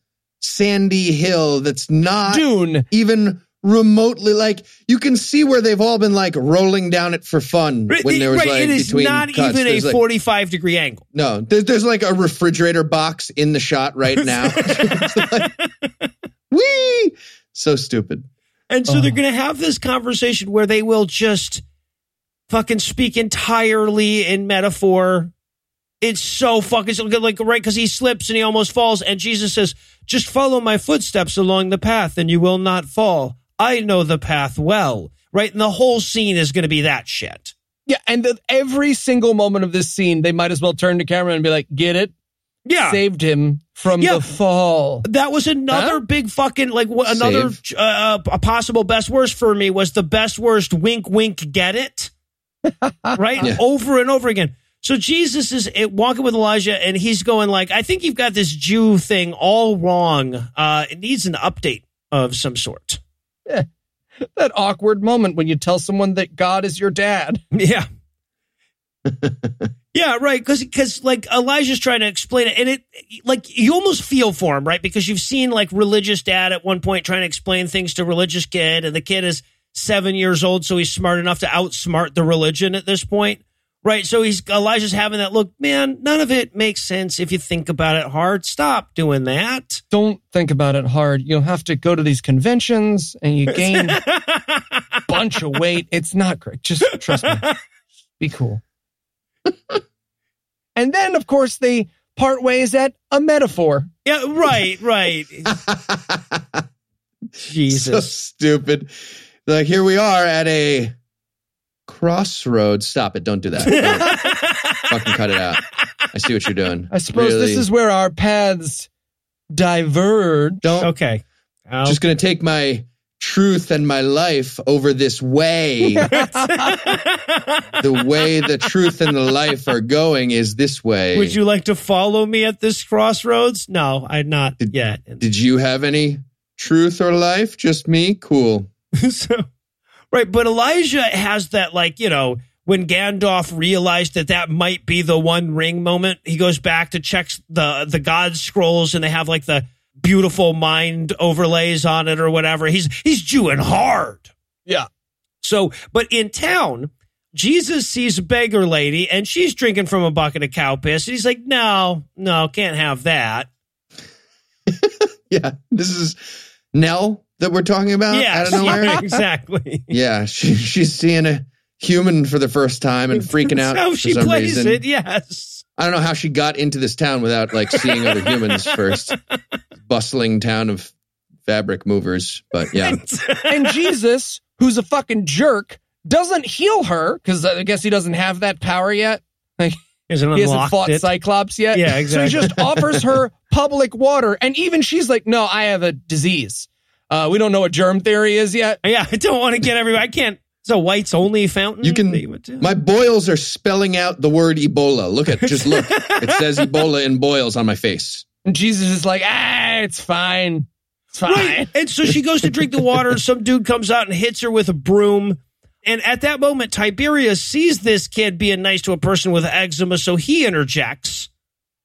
sandy hill that's not Dune. even remotely like you can see where they've all been like rolling down it for fun when there was right, like it is between not cuts. even a like- 45 degree angle. no there's, there's like a refrigerator box in the shot right now like, whee so stupid And so they're Oh. going to have this conversation where they will just fucking speak entirely in metaphor. It's so fucking so good, like right because he slips and he almost falls, and Jesus says, "Just follow my footsteps along the path, and you will not fall. I know the path well." Right, and the whole scene is going to be that shit. Yeah, and the, every single moment of this scene, they might as well turn to camera and be like, "Get it? Yeah, Saved him from Yeah. the fall." That was another Huh? big fucking like wh- another uh, a possible best worst for me was the best worst wink wink get it right Yeah. over and over again. So Jesus is eh, walking with Elijah and he's going like I think you've got this Jew thing all wrong. Uh, it needs an update of some sort. That awkward moment when you tell someone that God is your dad. Yeah. yeah, right. Because because like Elijah's trying to explain it, and it like you almost feel for him, right? Because you've seen like religious dad at one point trying to explain things to religious kid, and the kid is seven years old, so he's smart enough to outsmart the religion at this point, right? So he's Elijah's having that look, man. None of it makes sense if you think about it hard. Stop doing that. Don't think about it hard. You'll have to go to these conventions and you gain a bunch of weight. It's not great. Just trust me. Be cool. and then, of course, they part ways at a metaphor. Yeah, right, right. so Jesus. stupid like here we are at a crossroads stop it don't do that Don't fucking cut it out i see what you're doing I suppose Really. this is where our paths diverge. don't okay. I'll- just gonna take my truth and my life over this way the way the truth and the life are going is this way Would you like to follow me at this crossroads? No, I'd not Did- yet. did you have any truth or life just me cool so, right, but Elijah has that, like, you know, when Gandalf realized that that might be the one ring moment, he goes back to checks the the God scrolls, and they have like the beautiful mind overlays on it or whatever. He's he's Jewing hard. Yeah. So, but in town, Jesus sees a beggar lady, and she's drinking from a bucket of cow piss, and he's like, "No, no, can't have that." yeah this is nell that we're talking about yeah, out of nowhere exactly. Yeah, she, she's seeing a human for the first time and freaking out That's how for she some plays reason. it. Yes. I don't know how she got into this town without like seeing other humans first. Bustling town of fabric movers, but yeah, and Jesus, who's a fucking jerk, doesn't heal her because I guess he doesn't have that power yet. Like he hasn't fought it. Cyclops yet. Yeah, exactly. So he just offers her public water, and even she's like, "No, I have a disease. Uh, we don't know what germ theory is yet." Yeah, I don't want to get everywhere. I can't. It's a whites only fountain. you can. that would do. My boils are spelling out the word Ebola. Look at, just look. It says Ebola in boils on my face. And Jesus is like, "Ah, it's fine. It's fine." Right. And so she goes to drink the water. Some dude comes out and hits her with a broom. And at that moment, Tiberius sees this kid being nice to a person with eczema, so he interjects.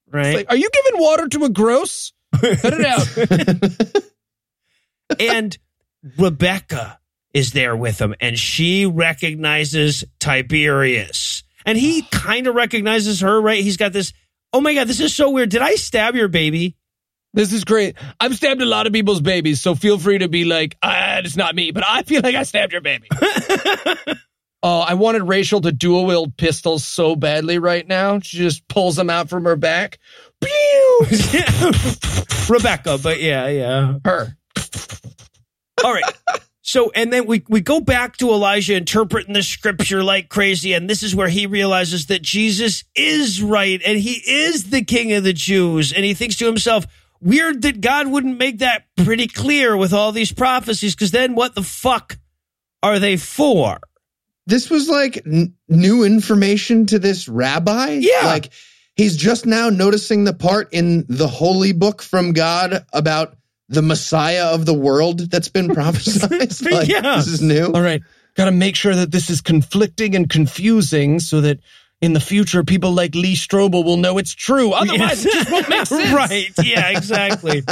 Right. It's like, are you giving water to a gross? Cut it out. and Rebecca is there with him, and she recognizes Tiberius. And he kind of recognizes her, right? He's got this, oh my God, this is so weird. Did I stab your baby? This is great. I've stabbed a lot of people's babies, so feel free to be like, ah, it's not me, but I feel like I stabbed your baby. oh, I wanted Rachel to dual wield pistols so badly right now. She just pulls them out from her back. Pew! Rebecca, but yeah, yeah. Her. All right. So, and then we, we go back to Elijah interpreting the scripture like crazy. And this is where he realizes that Jesus is right and he is the king of the Jews. And he thinks to himself, weird that God wouldn't make that pretty clear with all these prophecies. Cause then what the fuck are they for? This was like n- new information to this rabbi. Yeah. Like he's just now noticing the part in the holy book from God about the Messiah of the world that's been prophesied. like, Yeah. This is new. All right. Got to make sure that this is conflicting and confusing so that in the future people like Lee Strobel will know it's true. Otherwise, it just won't make sense. right. Yeah, exactly.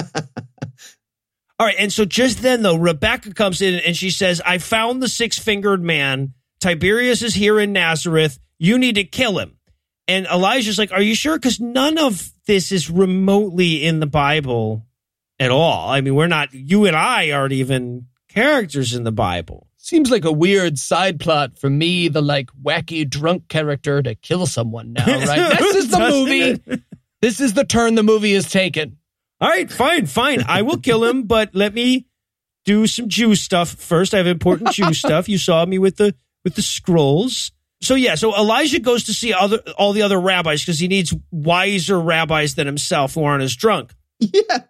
All right. And so just then, though, Rebecca comes in and she says, I found the six fingered man. Tiberius is here in Nazareth. You need to kill him. And Elijah's like, Are you sure? Because none of this is remotely in the Bible at all. I mean, we're not, you and I aren't even characters in the Bible. Seems like a weird side plot for me, the like wacky drunk character, to kill someone now, right? this is the movie. This is the turn the movie has taken. All right, fine, fine. I will kill him, but let me do some Jew stuff first. I have important Jew stuff. You saw me with the with the scrolls. So yeah, so Elijah goes to see other all the other rabbis because he needs wiser rabbis than himself who aren't as drunk. Yeah.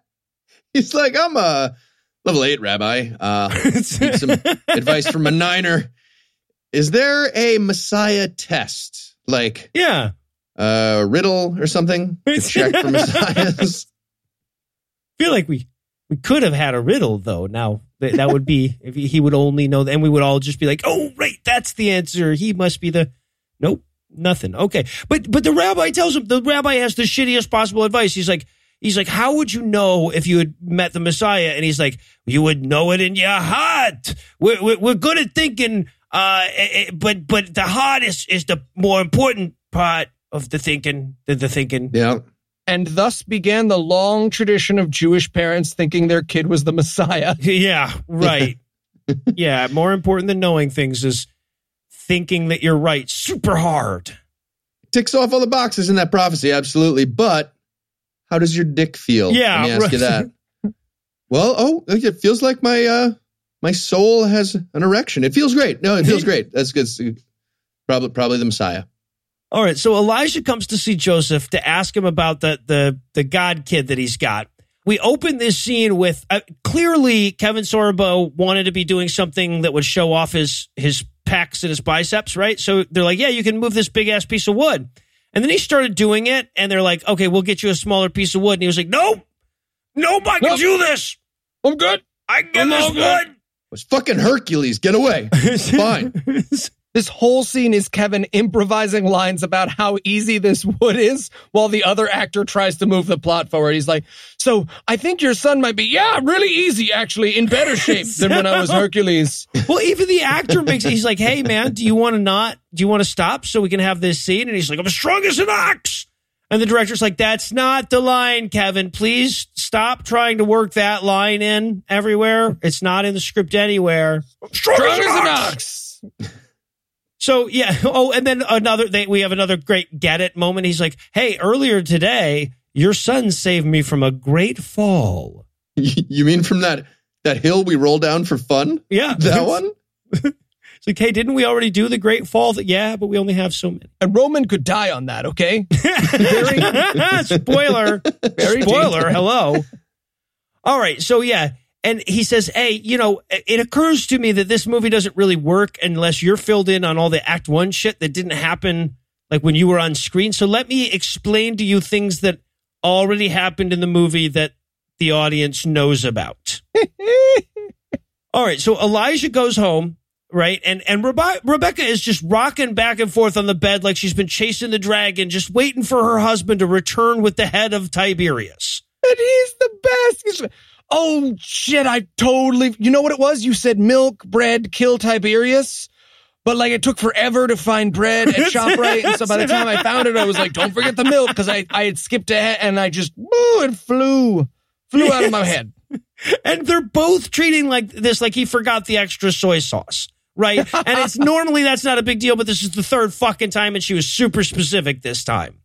He's like, I'm a level eight rabbi. Uh, need some advice from a niner. Is there a Messiah test? Like yeah, a riddle or something to check for Messiahs? feel like we we could have had a riddle though. Now that, that would be if he, he would only know, and we would all just be like, "Oh, right, that's the answer. He must be the." Nope, nothing. Okay, but but the rabbi tells him the rabbi has the shittiest possible advice. He's like. He's like, how would you know if you had met the Messiah? And he's like, you would know it in your heart. We're, we're, we're good at thinking, uh, eh, eh, but but the heart is, is the more important part of the thinking than the thinking. Yeah. And thus began the long tradition of Jewish parents thinking their kid was the Messiah. Yeah, right. yeah, more important than knowing things is thinking that you're right super hard. Ticks off all the boxes in that prophecy, absolutely. But how does your dick feel? Yeah, Let me ask right. you that. Well, oh, it feels like my uh my soul has an erection. It feels great. No, it feels great. That's good. Probably probably the Messiah. All right, so Elijah comes to see Joseph to ask him about the the the God kid that he's got. We open this scene with uh, clearly Kevin Sorbo wanted to be doing something that would show off his his pecs and his biceps, right? So they're like, "Yeah, you can move this big ass piece of wood." And then he started doing it, and they're like, "Okay, we'll get you a smaller piece of wood." And he was like, "Nope, nope, I can Nope. do this. I'm good. I can get I'm this wood." It was fucking Hercules. Get away. Fine. This whole scene is Kevin improvising lines about how easy this wood is while the other actor tries to move the plot forward. He's like, So I think your son might be, yeah, really easy, actually, in better shape than when I was Hercules. Well, even the actor makes he's like, "Hey, man, do you want to not? Do you want to stop so we can have this scene?" And he's like, "I'm strong as an ox." And the director's like, "That's not the line, Kevin. Please stop trying to work that line in everywhere. It's not in the script anywhere." Strong, Strong as an ox. So yeah. Oh, and then another. They, we have another great get it moment. He's like, "Hey, earlier today, your son saved me from a great fall." you mean from that that hill we roll down for fun? Yeah, That one? It's like, hey, didn't we already do the great fall? That Yeah, but we only have so many. And Roman could die on that, okay? Spoiler. Very Spoiler. dangerous. Hello. All right. So, yeah. And he says, hey, you know, it occurs to me that this movie doesn't really work unless you're filled in on all the act one shit that didn't happen like when you were on screen. So let me explain to you things that already happened in the movie that the audience knows about. All right, so Elijah goes home, right? And and Rebe- Rebecca is just rocking back and forth on the bed like she's been chasing the dragon, just waiting for her husband to return with the head of Tiberius. And he's the best. Oh shit! I totally. You know what it was? You said milk, bread, kill Tiberius. But like it took forever to find bread at Shoprite, and so by the time I found it, I was like, "Don't forget the milk," because I I had skipped ahead and I just woo, it flew flew out of my head. And they're both treating like this like he forgot the extra soy sauce. Right. And it's normally that's not a big deal, but this is the third fucking time and she was super specific this time.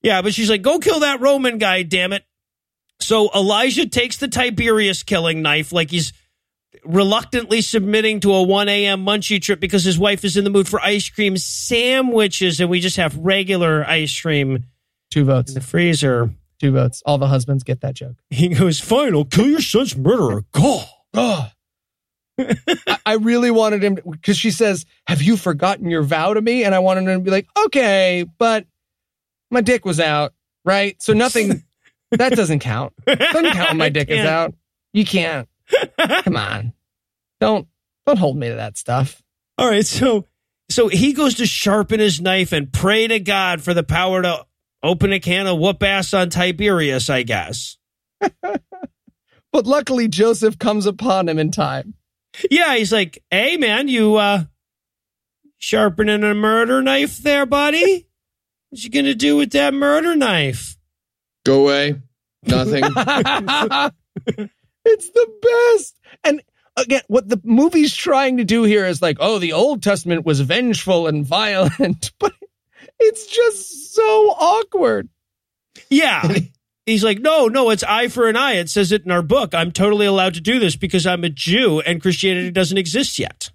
yeah, but she's like, go kill that Roman guy, damn it. So Elijah takes the Tiberius killing knife like he's reluctantly submitting to a 1 a.m. munchie trip because his wife is in the mood for ice cream sandwiches and we just have regular ice cream Two votes. in the freezer. Two votes. All the husbands get that joke. He goes, fine, I'll kill your son's murderer. Go. Oh. I, I really wanted him because she says, Have you forgotten your vow to me? And I wanted him to be like, Okay, but my dick was out, right? So nothing that doesn't count. Doesn't count when my dick is Can't. out. You can't. Come on. Don't don't hold me to that stuff. All right, so so he goes to sharpen his knife and pray to God for the power to open a can of whoop ass on Tiberius, I guess. But luckily Joseph comes upon him in time. Yeah, he's like, "Hey, man, you uh sharpening a murder knife there, buddy? What you gonna do with that murder knife?" Go away. Nothing. it's the best. And again, what the movie's trying to do here is like, oh, the Old Testament was vengeful and violent, but it's just so awkward. Yeah. He's like, no, no, it's eye for an eye. It says it in our book. I'm totally allowed to do this because I'm a Jew and Christianity doesn't exist yet.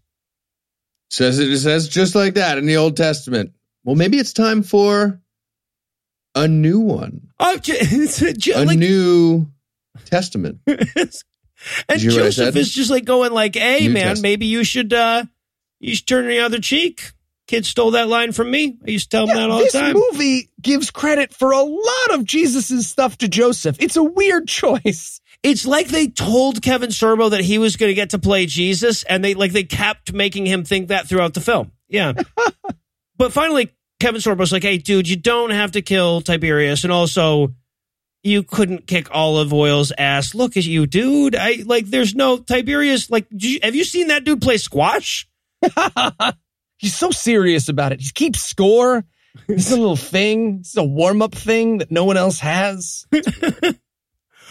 says it, it says just like that in the Old Testament. Well, maybe it's time for a new one. Oh, A like, new testament. and Did you hear what I Joseph is just like going like, hey, New man, Testament. maybe you should, uh, you should turn the other cheek. Kid stole that line from me. I used to tell him that all the time. this movie gives credit for a lot of Jesus's stuff to Joseph. It's a weird choice. It's like they told Kevin Sorbo that he was going to get to play Jesus, and they like they kept making him think that throughout the film. Yeah, but finally, Kevin Sorbo's like, "Hey, dude, you don't have to kill Tiberius, and also." You couldn't kick Olive Oyl's ass. Look at you, dude. I like. There's no Tiberius. Like, you- have you seen that dude play squash? He's so serious about it. He keeps score. It's a little thing. It's a warm up thing that no one else has.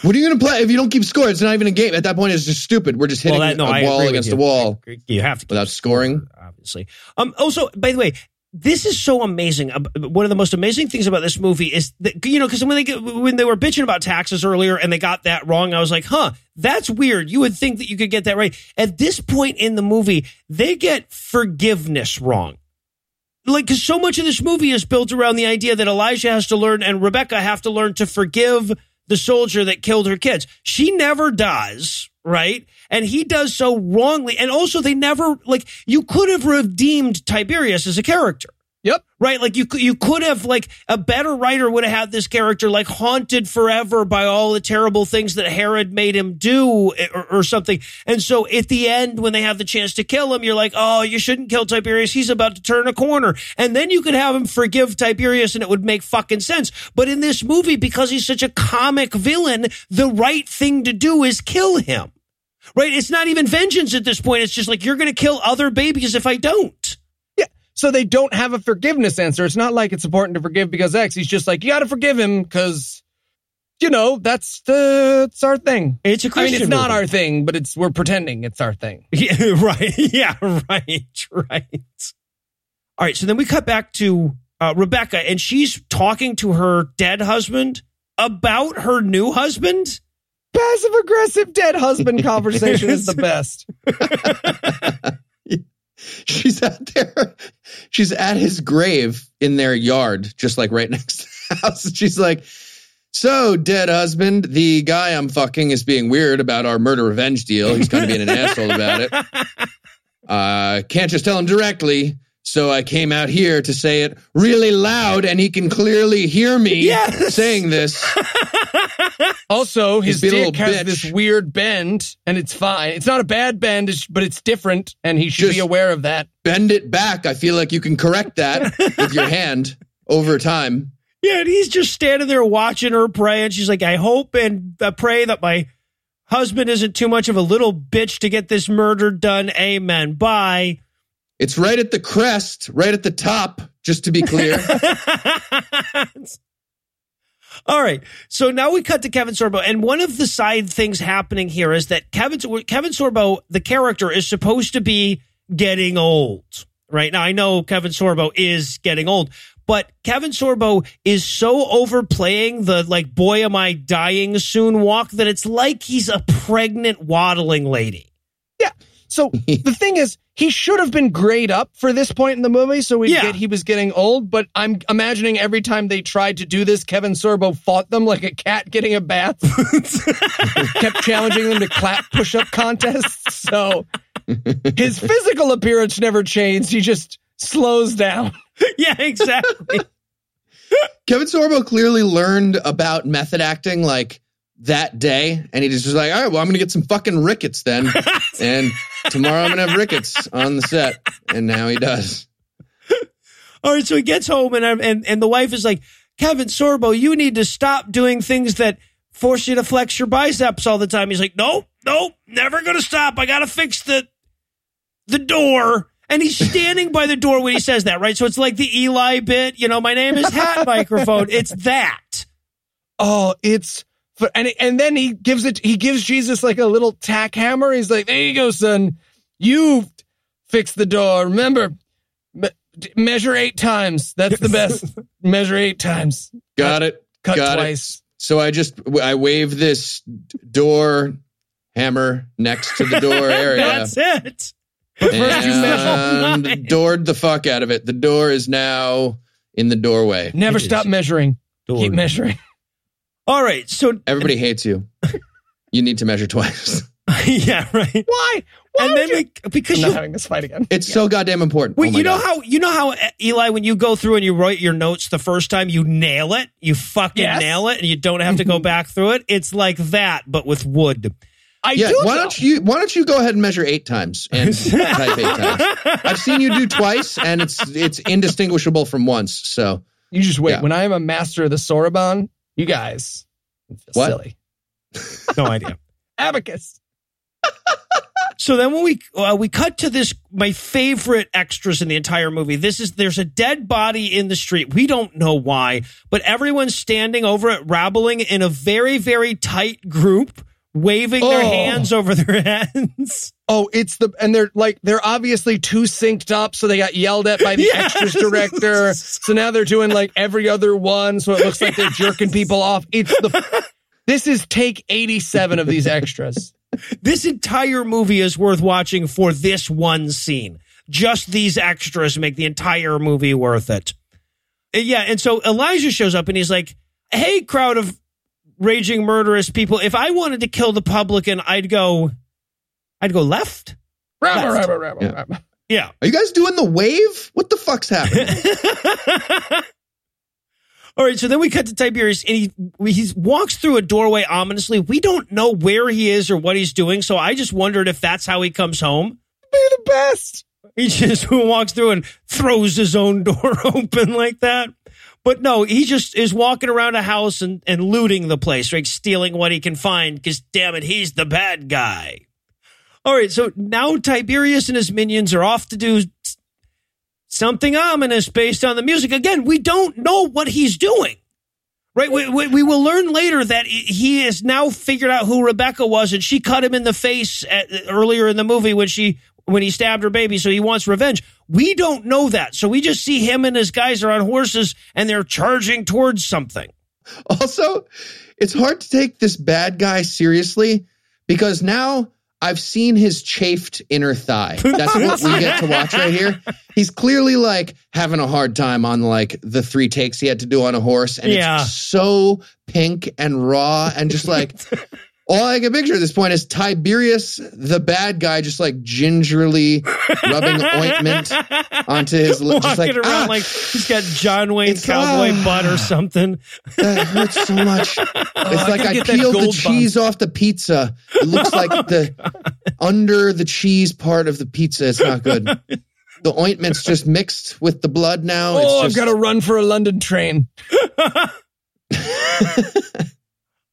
What are you going to play if you don't keep score? It's not even a game. At that point, it's just stupid. We're just hitting Well, that- no, a I wall agree with against you. a wall I agree. You have to keep without scoring. obviously. Um. Also, by the way, this is so amazing. One of the most amazing things about this movie is that you know because when they get, when they were bitching about taxes earlier and they got that wrong, I was like, huh, that's weird. You would think that you could get that right. At this point in the movie, they get forgiveness wrong. Like, because so much of this movie is built around the idea that Elijah has to learn and Rebecca have to learn to forgive the soldier that killed her kids. She never does, right? And he does so wrongly. And also, they never, like, you could have redeemed Tiberius as a character. Yep. Right, like you you could have like a better writer would have had this character like haunted forever by all the terrible things that Herod made him do eh, or, or something. And so at the end, when they have the chance to kill him, you're like, oh, you shouldn't kill Tiberius. He's about to turn a corner, and then you could have him forgive Tiberius, and it would make fucking sense. But in this movie, because he's such a comic villain, the right thing to do is kill him. Right? It's not even vengeance at this point. It's just like you're going to kill other babies if I don't. So they don't have a forgiveness answer. It's not like it's important to forgive because X. He's just like, you got to forgive him because, you know, that's the, it's our thing. It's a Christian I mean, it's not movie. our thing, but it's, we're pretending it's our thing. Yeah, right. Yeah, right, right. All right, so then we cut back to uh, Rebecca, and she's talking to her dead husband about her new husband. Passive aggressive dead husband conversation is the best. She's out there. She's at his grave in their yard, just like right next to the house. She's like, So, dead husband, the guy I'm fucking is being weird about our murder revenge deal. He's kind of being an asshole about it. Uh, can't just tell him directly. So I came out here to say it really loud, and he can clearly hear me Yes. saying this. Also, his He's being dick has bitch. this weird bend, and it's fine. It's not a bad bend, but it's different, and he should be aware of that. Bend it back. I feel like you can correct that with your hand over time. Yeah, and he's just standing there watching her pray, and she's like, "I hope and uh, pray that my husband isn't too much of a little bitch to get this murder done." Amen. Bye. It's right at the crest, right at the top, just to be clear. All right. So now we cut to Kevin Sorbo, and one of the side things happening here is that Kevin Kevin Sorbo, the character, is supposed to be getting old. Right now, I know Kevin Sorbo is getting old, but Kevin Sorbo is so overplaying the like, boy, am I dying soon walk that it's like he's a pregnant waddling lady. Yeah. So the thing is, he should have been grayed up for this point in the movie, so we Yeah. get he was getting old. But I'm imagining every time they tried to do this, Kevin Sorbo fought them like a cat getting a bath, kept challenging them to clap push-up contests. So his physical appearance never changed. He just slows down. yeah, exactly. Kevin Sorbo clearly learned about method acting like that day, and he just was like, "All right, well, I'm gonna get some fucking rickets then, and tomorrow I'm gonna have rickets on the set." And now he does. All right, so he gets home and and and the wife is like, Kevin Sorbo, you need to stop doing things that force you to flex your biceps all the time. He's like, nope, nope, never gonna stop. I gotta fix the the door. And he's standing by the door when he says that, right? So it's like the Eli bit, you know, my name is hat microphone. It's that. Oh, it's for, and and then he gives it. He gives Jesus like a little tack hammer. He's like, "There you go, son. You fix the door. Remember, me- measure eight times. That's the best. measure eight times. Got it. Cut Got it. twice. So I just I wave this door hammer next to the door area. That's it. But first you and Nice. doored the fuck out of it. The door is now in the doorway. Never It stop is. measuring. Door. Keep measuring. All right. So Everybody hates you. You need to measure twice. yeah, right. Why? Why and then you- we, because I'm you not having this fight again. It's so goddamn important. Wait, Oh you know God. how you know how uh, Eli, when you go through and you write your notes the first time, you nail it, you fucking Yes. nail it, and you don't have to go back through it. It's like that, but with wood. I Yeah, do. why know. don't you why don't you go ahead and measure eight times and type eight times? I've seen you do twice, and it's it's indistinguishable from once. So You just wait. Yeah. When I am a master of the Soroban, you guys What? silly. No idea. Abacus. So then when we uh, we cut to this, my favorite extras in the entire movie. This is there's a dead body in the street. We don't know why, but everyone's standing over it, rabbling in a very very tight group, waving their Oh. hands over their heads. Oh, it's the and they're like they're obviously too synced up, so they got yelled at by the Yes. extras director. So now they're doing like every other one, so it looks like they're jerking people off. It's the this is take eighty seven of these extras. This entire movie is worth watching for this one scene. Just these extras make the entire movie worth it. Yeah, and so Elijah shows up and he's like, "Hey, crowd of raging murderous people, if I wanted to kill the publican, I'd go I'd go left." Rabba, Left. rabba, rabba, Yeah. rabba. Yeah. are you guys doing the wave? What the fuck's happening? All right, so then we cut to Tiberius, and he he walks through a doorway ominously. We don't know where he is or what he's doing, so I just wondered if that's how he comes home. Be the best. He just walks through and throws his own door open like that. But no, he just is walking around a house and, and looting the place, right? Stealing what he can find because, damn it, he's the bad guy. All right, so now Tiberius and his minions are off to do something ominous based on the music. Again, we don't know what he's doing. Right, we, we, we will learn later that he has now figured out who Rebecca was, and she cut him in the face at, earlier in the movie when she when he stabbed her baby. So he wants revenge. We don't know that, so we just see him and his guys are on horses and they're charging towards something. Also, it's hard to take this bad guy seriously because now I've seen his chafed inner thigh. That's what we get to watch right here. He's clearly like having a hard time on like the three takes he had to do on a horse, and Yeah. it's so pink and raw and just like. All I can picture at this point is Tiberius, the bad guy, just like gingerly rubbing ointment onto his lip, Walking just like around ah, like he's got John Wayne It's, cowboy ah. butt or something. That hurts so much. it's like gotta I peeled the gold cheese off the pizza. It looks like the under the cheese part of the pizza. It's not good. The ointment's just mixed with the blood now. Oh, it's I've got to run for a London train.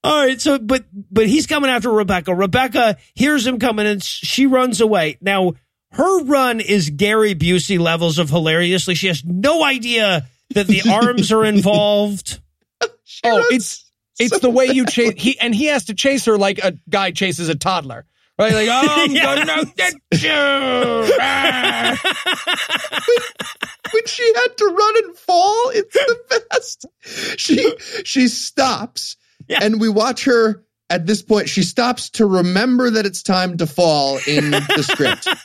All right, so but but he's coming after Rebecca. Rebecca hears him coming and she runs away. Now her run is Gary Busey levels of hilariously. She has no idea that the arms are involved. Oh, runs it's it's the way you chase he and he has to chase her like a guy chases a toddler. Right? Like, oh, I'm Yeah. gonna get you. Ah. when she had to run and fall, it's the best. She she stops Yeah. and we watch her at this point. She stops to remember that it's time to fall in the script.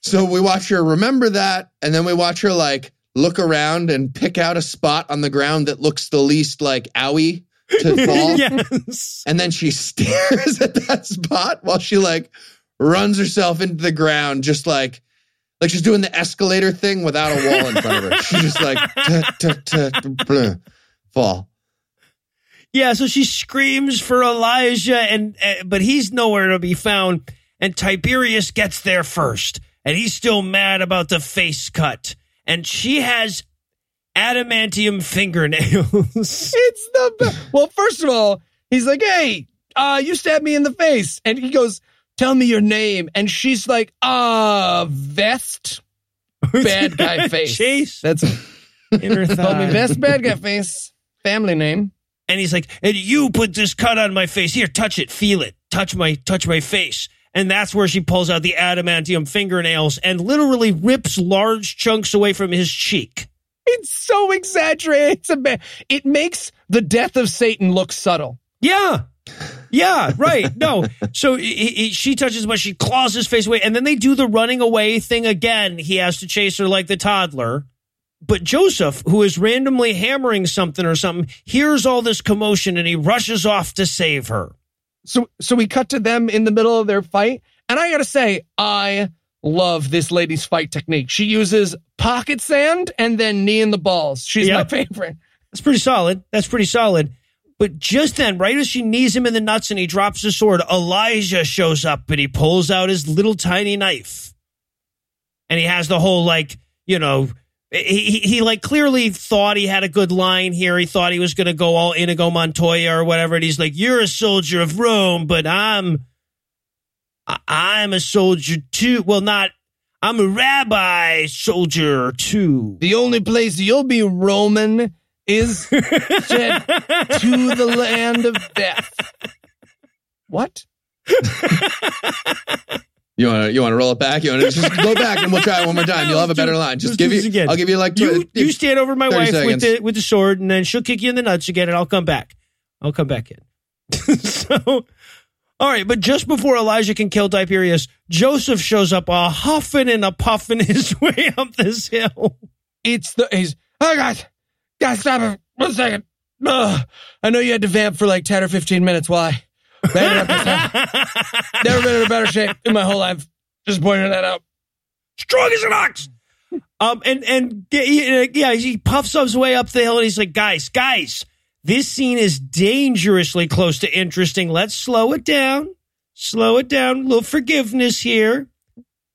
So we watch her remember that, and then we watch her like look around and pick out a spot on the ground that looks the least like owie to fall. yes. And then she stares at that spot while she like runs herself into the ground, just like like she's doing the escalator thing without a wall in front of her. She's just like fall. Yeah, so she screams for Elijah, and uh, but he's nowhere to be found. And Tiberius gets there first, and he's still mad about the face cut. And she has adamantium fingernails. It's the best. Well, first of all, he's like, "Hey, uh, you stabbed me in the face," and he goes, "Tell me your name," and she's like, "Uh, vest, bad guy face." Chase That's in her call me thigh. vest, bad guy face. Family name. And he's like, and you put this cut on my face. Here, touch it, feel it, touch my touch my face. And that's where she pulls out the adamantium fingernails and literally rips large chunks away from his cheek. It's so exaggerated. It's a ba- it makes the death of Satan look subtle. Yeah. Yeah, right. No. So he, he, she touches him, but she claws his face away. And then they do the running away thing again. He has to chase her like the toddler. But Joseph, who is randomly hammering something or something, hears all this commotion and he rushes off to save her. So so we cut to them in the middle of their fight, and I gotta say, I love this lady's fight technique. She uses pocket sand and then knee in the balls. She's my Yep. favorite. That's pretty solid. That's pretty solid. But just then, right as she knees him in the nuts and he drops his sword, Elijah shows up and he pulls out his little tiny knife. And he has the whole, like, you know, he, he, he like clearly thought he had a good line here. He thought he was going to go all Inigo Montoya or whatever. And he's like, You're a soldier of Rome, but I'm, I'm a soldier too. Well, not, I'm a rabbi soldier too. The only place you'll be Roman is to the land of death. What? You want to you want to roll it back? You want to just go back and we'll try it one more time. You'll have a better line. Just Let's give you. again. I'll give you like you, tw- you stand over my 30 wife with the with the sword, and then she'll kick you in the nuts again, and I'll come back. I'll come back in. so, all right, but just before Elijah can kill Tiberius, Joseph shows up a huffing and a puffing his way up this hill. It's the he's oh guys, guys, stop it. One second. Ugh. I know you had to vamp for like 10 or 15 minutes. Why? It up this time. Never been in a better shape in my whole life. Just pointing that out. Strong as an ox. Um, and and yeah, he puffs up his way up the hill, and he's like, "Guys, guys, this scene is dangerously close to interesting. Let's slow it down, slow it down. A little forgiveness here."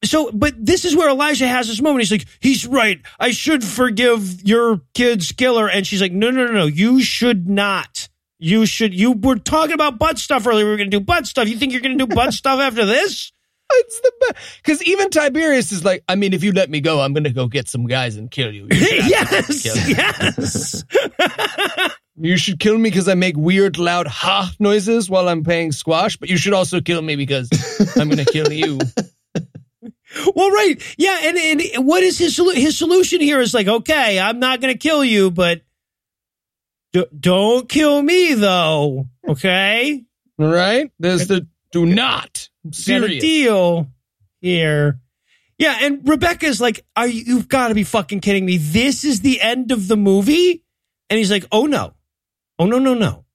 So, but this is where Elijah has this moment. He's like, "He's right. I should forgive your kid's killer," and she's like, "No, no, no, no. You should not." You should. You were talking about butt stuff earlier. We were going to do butt stuff. You think you're going to do butt stuff after this? It's the best. Because even Tiberius is like, I mean, if you let me go, I'm going to go get some guys and kill you. You yes, kill yes. You should kill me because I make weird, loud ha noises while I'm playing squash, but you should also kill me because I'm going to kill you. Well, right, yeah, and and what is his his solution here is like, okay, I'm not going to kill you, but d- don't kill me though, okay? Right? There's the do not. I'm serious. deal here. Yeah, and Rebecca's like, "Are you? You've got to be fucking kidding me! This is the end of the movie." And he's like, "Oh no, oh no, no, no!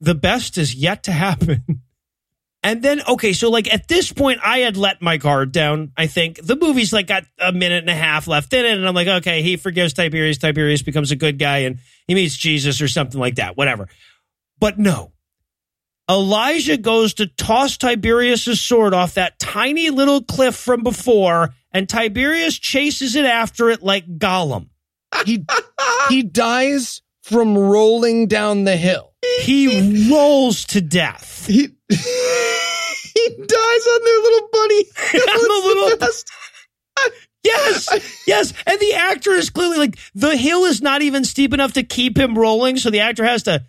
The best is yet to happen." And then, okay, so like at this point, I had let my guard down. I think the movie's like got a minute and a half left in it, and I'm like, okay, he forgives Tiberius. Tiberius becomes a good guy, and he meets Jesus or something like that, whatever. But no, Elijah goes to toss Tiberius' sword off that tiny little cliff from before, and Tiberius chases it after it like Gollum. He, he dies from rolling down the hill. He rolls to death. He he dies on their little buddy. the little- the best. Yes, yes. And the actor is clearly like the hill is not even steep enough to keep him rolling, so the actor has to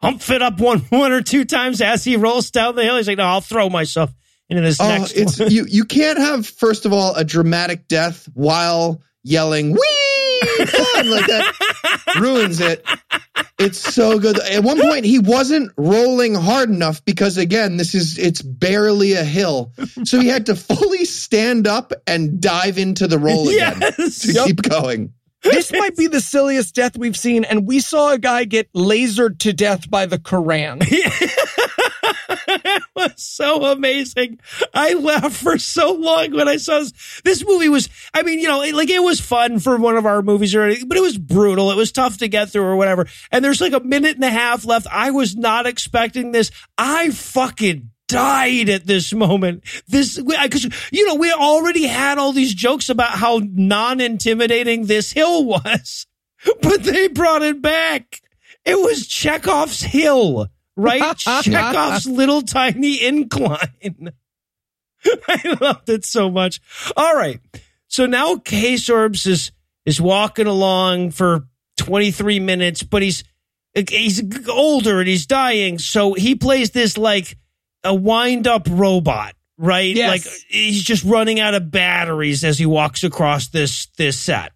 hump it up one one or two times as he rolls down the hill. He's like, no, I'll throw myself into this Oh, next it's one. you. You can't have first of all a dramatic death while yelling "wee" like that ruins it. It's so good. At one point, he wasn't rolling hard enough because again, this is it's barely a hill, so he had to fully stand up and dive into the roll again Yes. to Yep. keep going. This might be the silliest death we've seen, and we saw a guy get lasered to death by the Quran. was so amazing. I laughed for so long when I saw this. This movie was, I mean, you know, like it was fun for one of our movies or anything, but it was brutal. It was tough to get through or whatever. And there's like a minute and a half left. I was not expecting this. I fucking died at this moment. This, because, you know, we already had all these jokes about how non intimidating this hill was, but they brought it back. It was Chekhov's hill, right? Chekhov's little tiny incline. I loved it so much. All right. So now K Sorbs is, is walking along for 23 minutes, but he's, he's older and he's dying. So he plays this like a wind up robot, right? Yes. Like he's just running out of batteries as he walks across this, this set.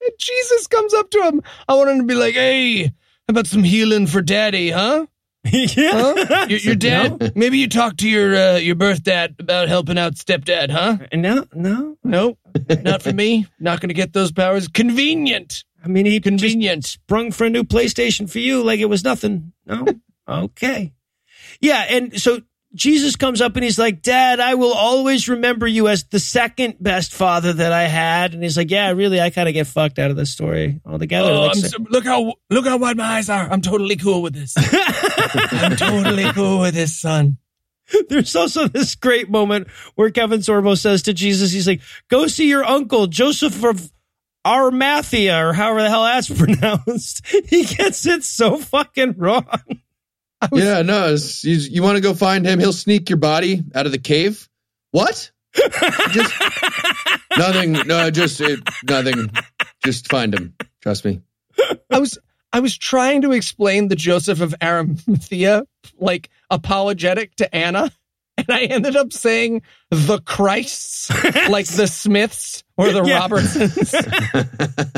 And Jesus comes up to him. I want him to be like, hey, how about some healing for daddy, huh? yeah. Huh? Your, your dad? Maybe you talk to your uh, your birth dad about helping out stepdad, huh? No, no. Nope, not for me. Not going to get those powers. Convenient. I mean, he Convenient. just sprung for a new PlayStation for you like it was nothing. No? okay. Yeah. And so Jesus comes up and he's like, Dad, I will always remember you as the second best father that I had. And he's like, Yeah, really, I kind of get fucked out of this story altogether. Oh, Like, so- look how look how wide my eyes are. I'm totally cool with this. I'm totally cool with this, son. There's also this great moment where Kevin Sorbo says to Jesus, he's like, go see your uncle, Joseph of Arimathea, or however the hell that's pronounced. He gets it so fucking wrong. Yeah, no, it's, you, you want to go find him? He'll sneak your body out of the cave. What? just nothing. No, just it, nothing. Just find him. Trust me. I was I was trying to explain the Joseph of Arimathea like apologetic to Anna, and I ended up saying the Christs, like the Smiths or the Yeah. Robertsons,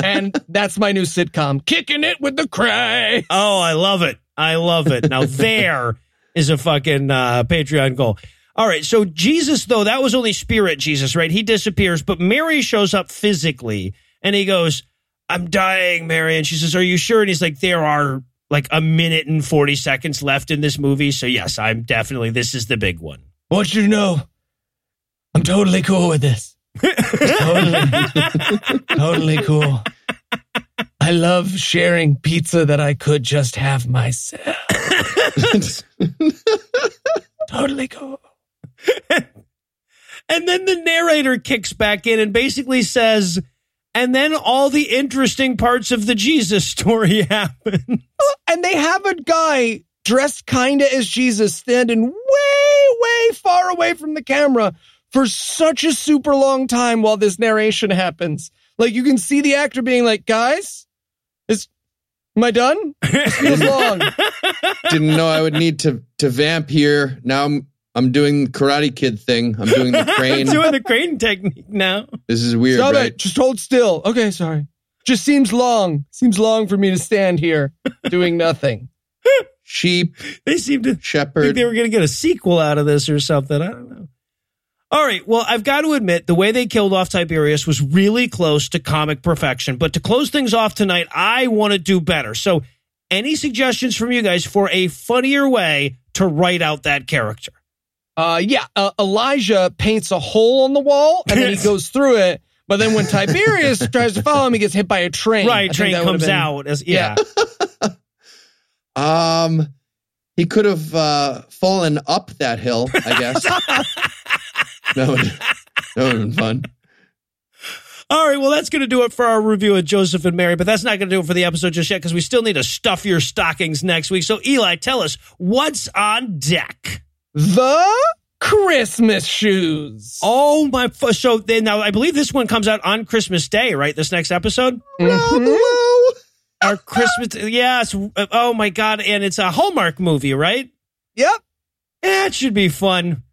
and that's my new sitcom, kicking it with the Christ. Oh, I love it. I love it. Now there is a fucking uh, Patreon goal. All right. So Jesus, though, that was only spirit Jesus, right? He disappears, but Mary shows up physically and he goes, I'm dying, Mary. And she says, Are you sure? And he's like, There are like a minute and 40 seconds left in this movie. So, yes, I'm definitely, this is the big one. Want you to know, I'm totally cool with this. totally, totally cool. I love sharing pizza that I could just have myself. totally cool. And then the narrator kicks back in and basically says, and then all the interesting parts of the Jesus story happen. And they have a guy dressed kind of as Jesus standing way, way far away from the camera for such a super long time while this narration happens. Like you can see the actor being like, guys, is, am I done? This feels long. Didn't know I would need to to vamp here. Now I'm I'm doing Karate Kid thing. I'm doing the crane. I'm doing the crane technique now. This is weird, Stop right? it. Just hold still. Okay, sorry. Just seems long. Seems long for me to stand here doing nothing. Sheep, They seem to think shepherd. they were going to get a sequel out of this or something. I don't know. All right. Well, I've got to admit, the way they killed off Tiberius was really close to comic perfection. But to close things off tonight, I want to do better. So, any suggestions from you guys for a funnier way to write out that character? Uh, yeah, uh, Elijah paints a hole on the wall and then he goes through it. But then when Tiberius tries to follow him, he gets hit by a train. Right. think Train comes been- out as, yeah. Um, he could have uh, fallen up that hill. I guess. that would that would have been fun. All right, well, that's going to do it for our review of Joseph and Mary, but that's not going to do it for the episode just yet because we still need to stuff your stockings next week. So, Eli, tell us what's on deck. The Christmas shoes. Oh my! f- So then now I believe this one comes out on Christmas Day, right? This next episode, Mhm. Our Christmas. Yes. Oh my God! And it's a Hallmark movie, right? Yep. That should be fun.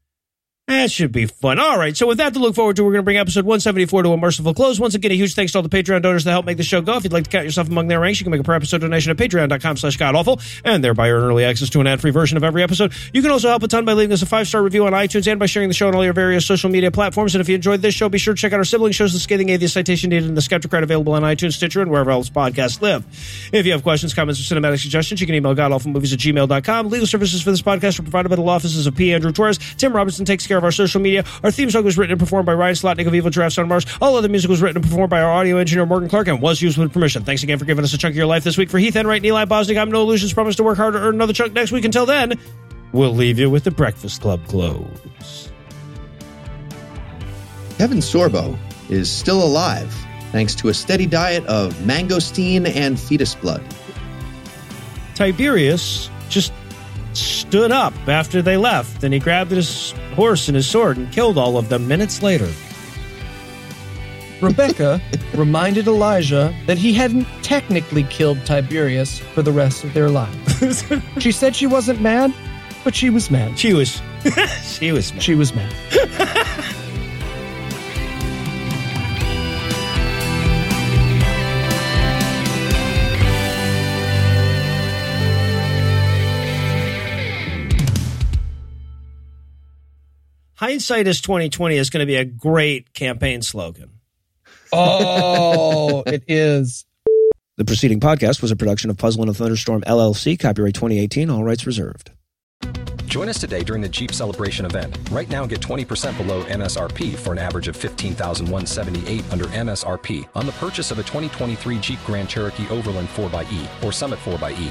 That should be fun. All right. So with that to look forward to, we're going to bring episode 174 to a merciful close. Once again, a huge thanks to all the Patreon donors that help make the show go. If you'd like to count yourself among their ranks, you can make a per episode donation at patreon.com slash godawful and thereby earn early access to an ad-free version of every episode. You can also help a ton by leaving us a five-star review on iTunes and by sharing the show on all your various social media platforms. And if you enjoyed this show, be sure to check out our sibling shows, The Scathing Atheist Citation Needed and The Skeptic Skepticrat, available on iTunes, Stitcher, and wherever else podcasts live. If you have questions, comments, or cinematic suggestions, you can email godawfulmovies at gmail.com. Legal services for this podcast are provided by the law offices of P. Andrew Torres. Tim Robinson takes care of our social media. Our theme song was written and performed by Ryan Slotnick of Evil Giraffes on Mars. All other music was written and performed by our audio engineer Morgan Clarke and was used with permission. Thanks again for giving us a chunk of your life this week. For Heath Enright and Eli Bosnick, I'm Noah Lugeons. Promise to work hard to earn another chunk next week. Until then, we'll leave you with the Breakfast Club close. Kevin Sorbo is still alive thanks to a steady diet of mangosteen and fetus blood. Tiberius just stood up after they left and he grabbed his horse and his sword and killed all of them minutes later. Rebecca reminded Elijah that he hadn't technically killed Tiberius for the rest of their lives. she said she wasn't mad, but she was mad. She was, she was. mad. She was mad. Hindsight is twenty twenty is going to be a great campaign slogan. Oh, it is. The preceding podcast was a production of Puzzle in a Thunderstorm LLC, copyright 2018, all rights reserved. Join us today during the Jeep Celebration event. Right now, get 20% below MSRP for an average of 15178 under MSRP on the purchase of a 2023 Jeep Grand Cherokee Overland 4xE or Summit 4xE.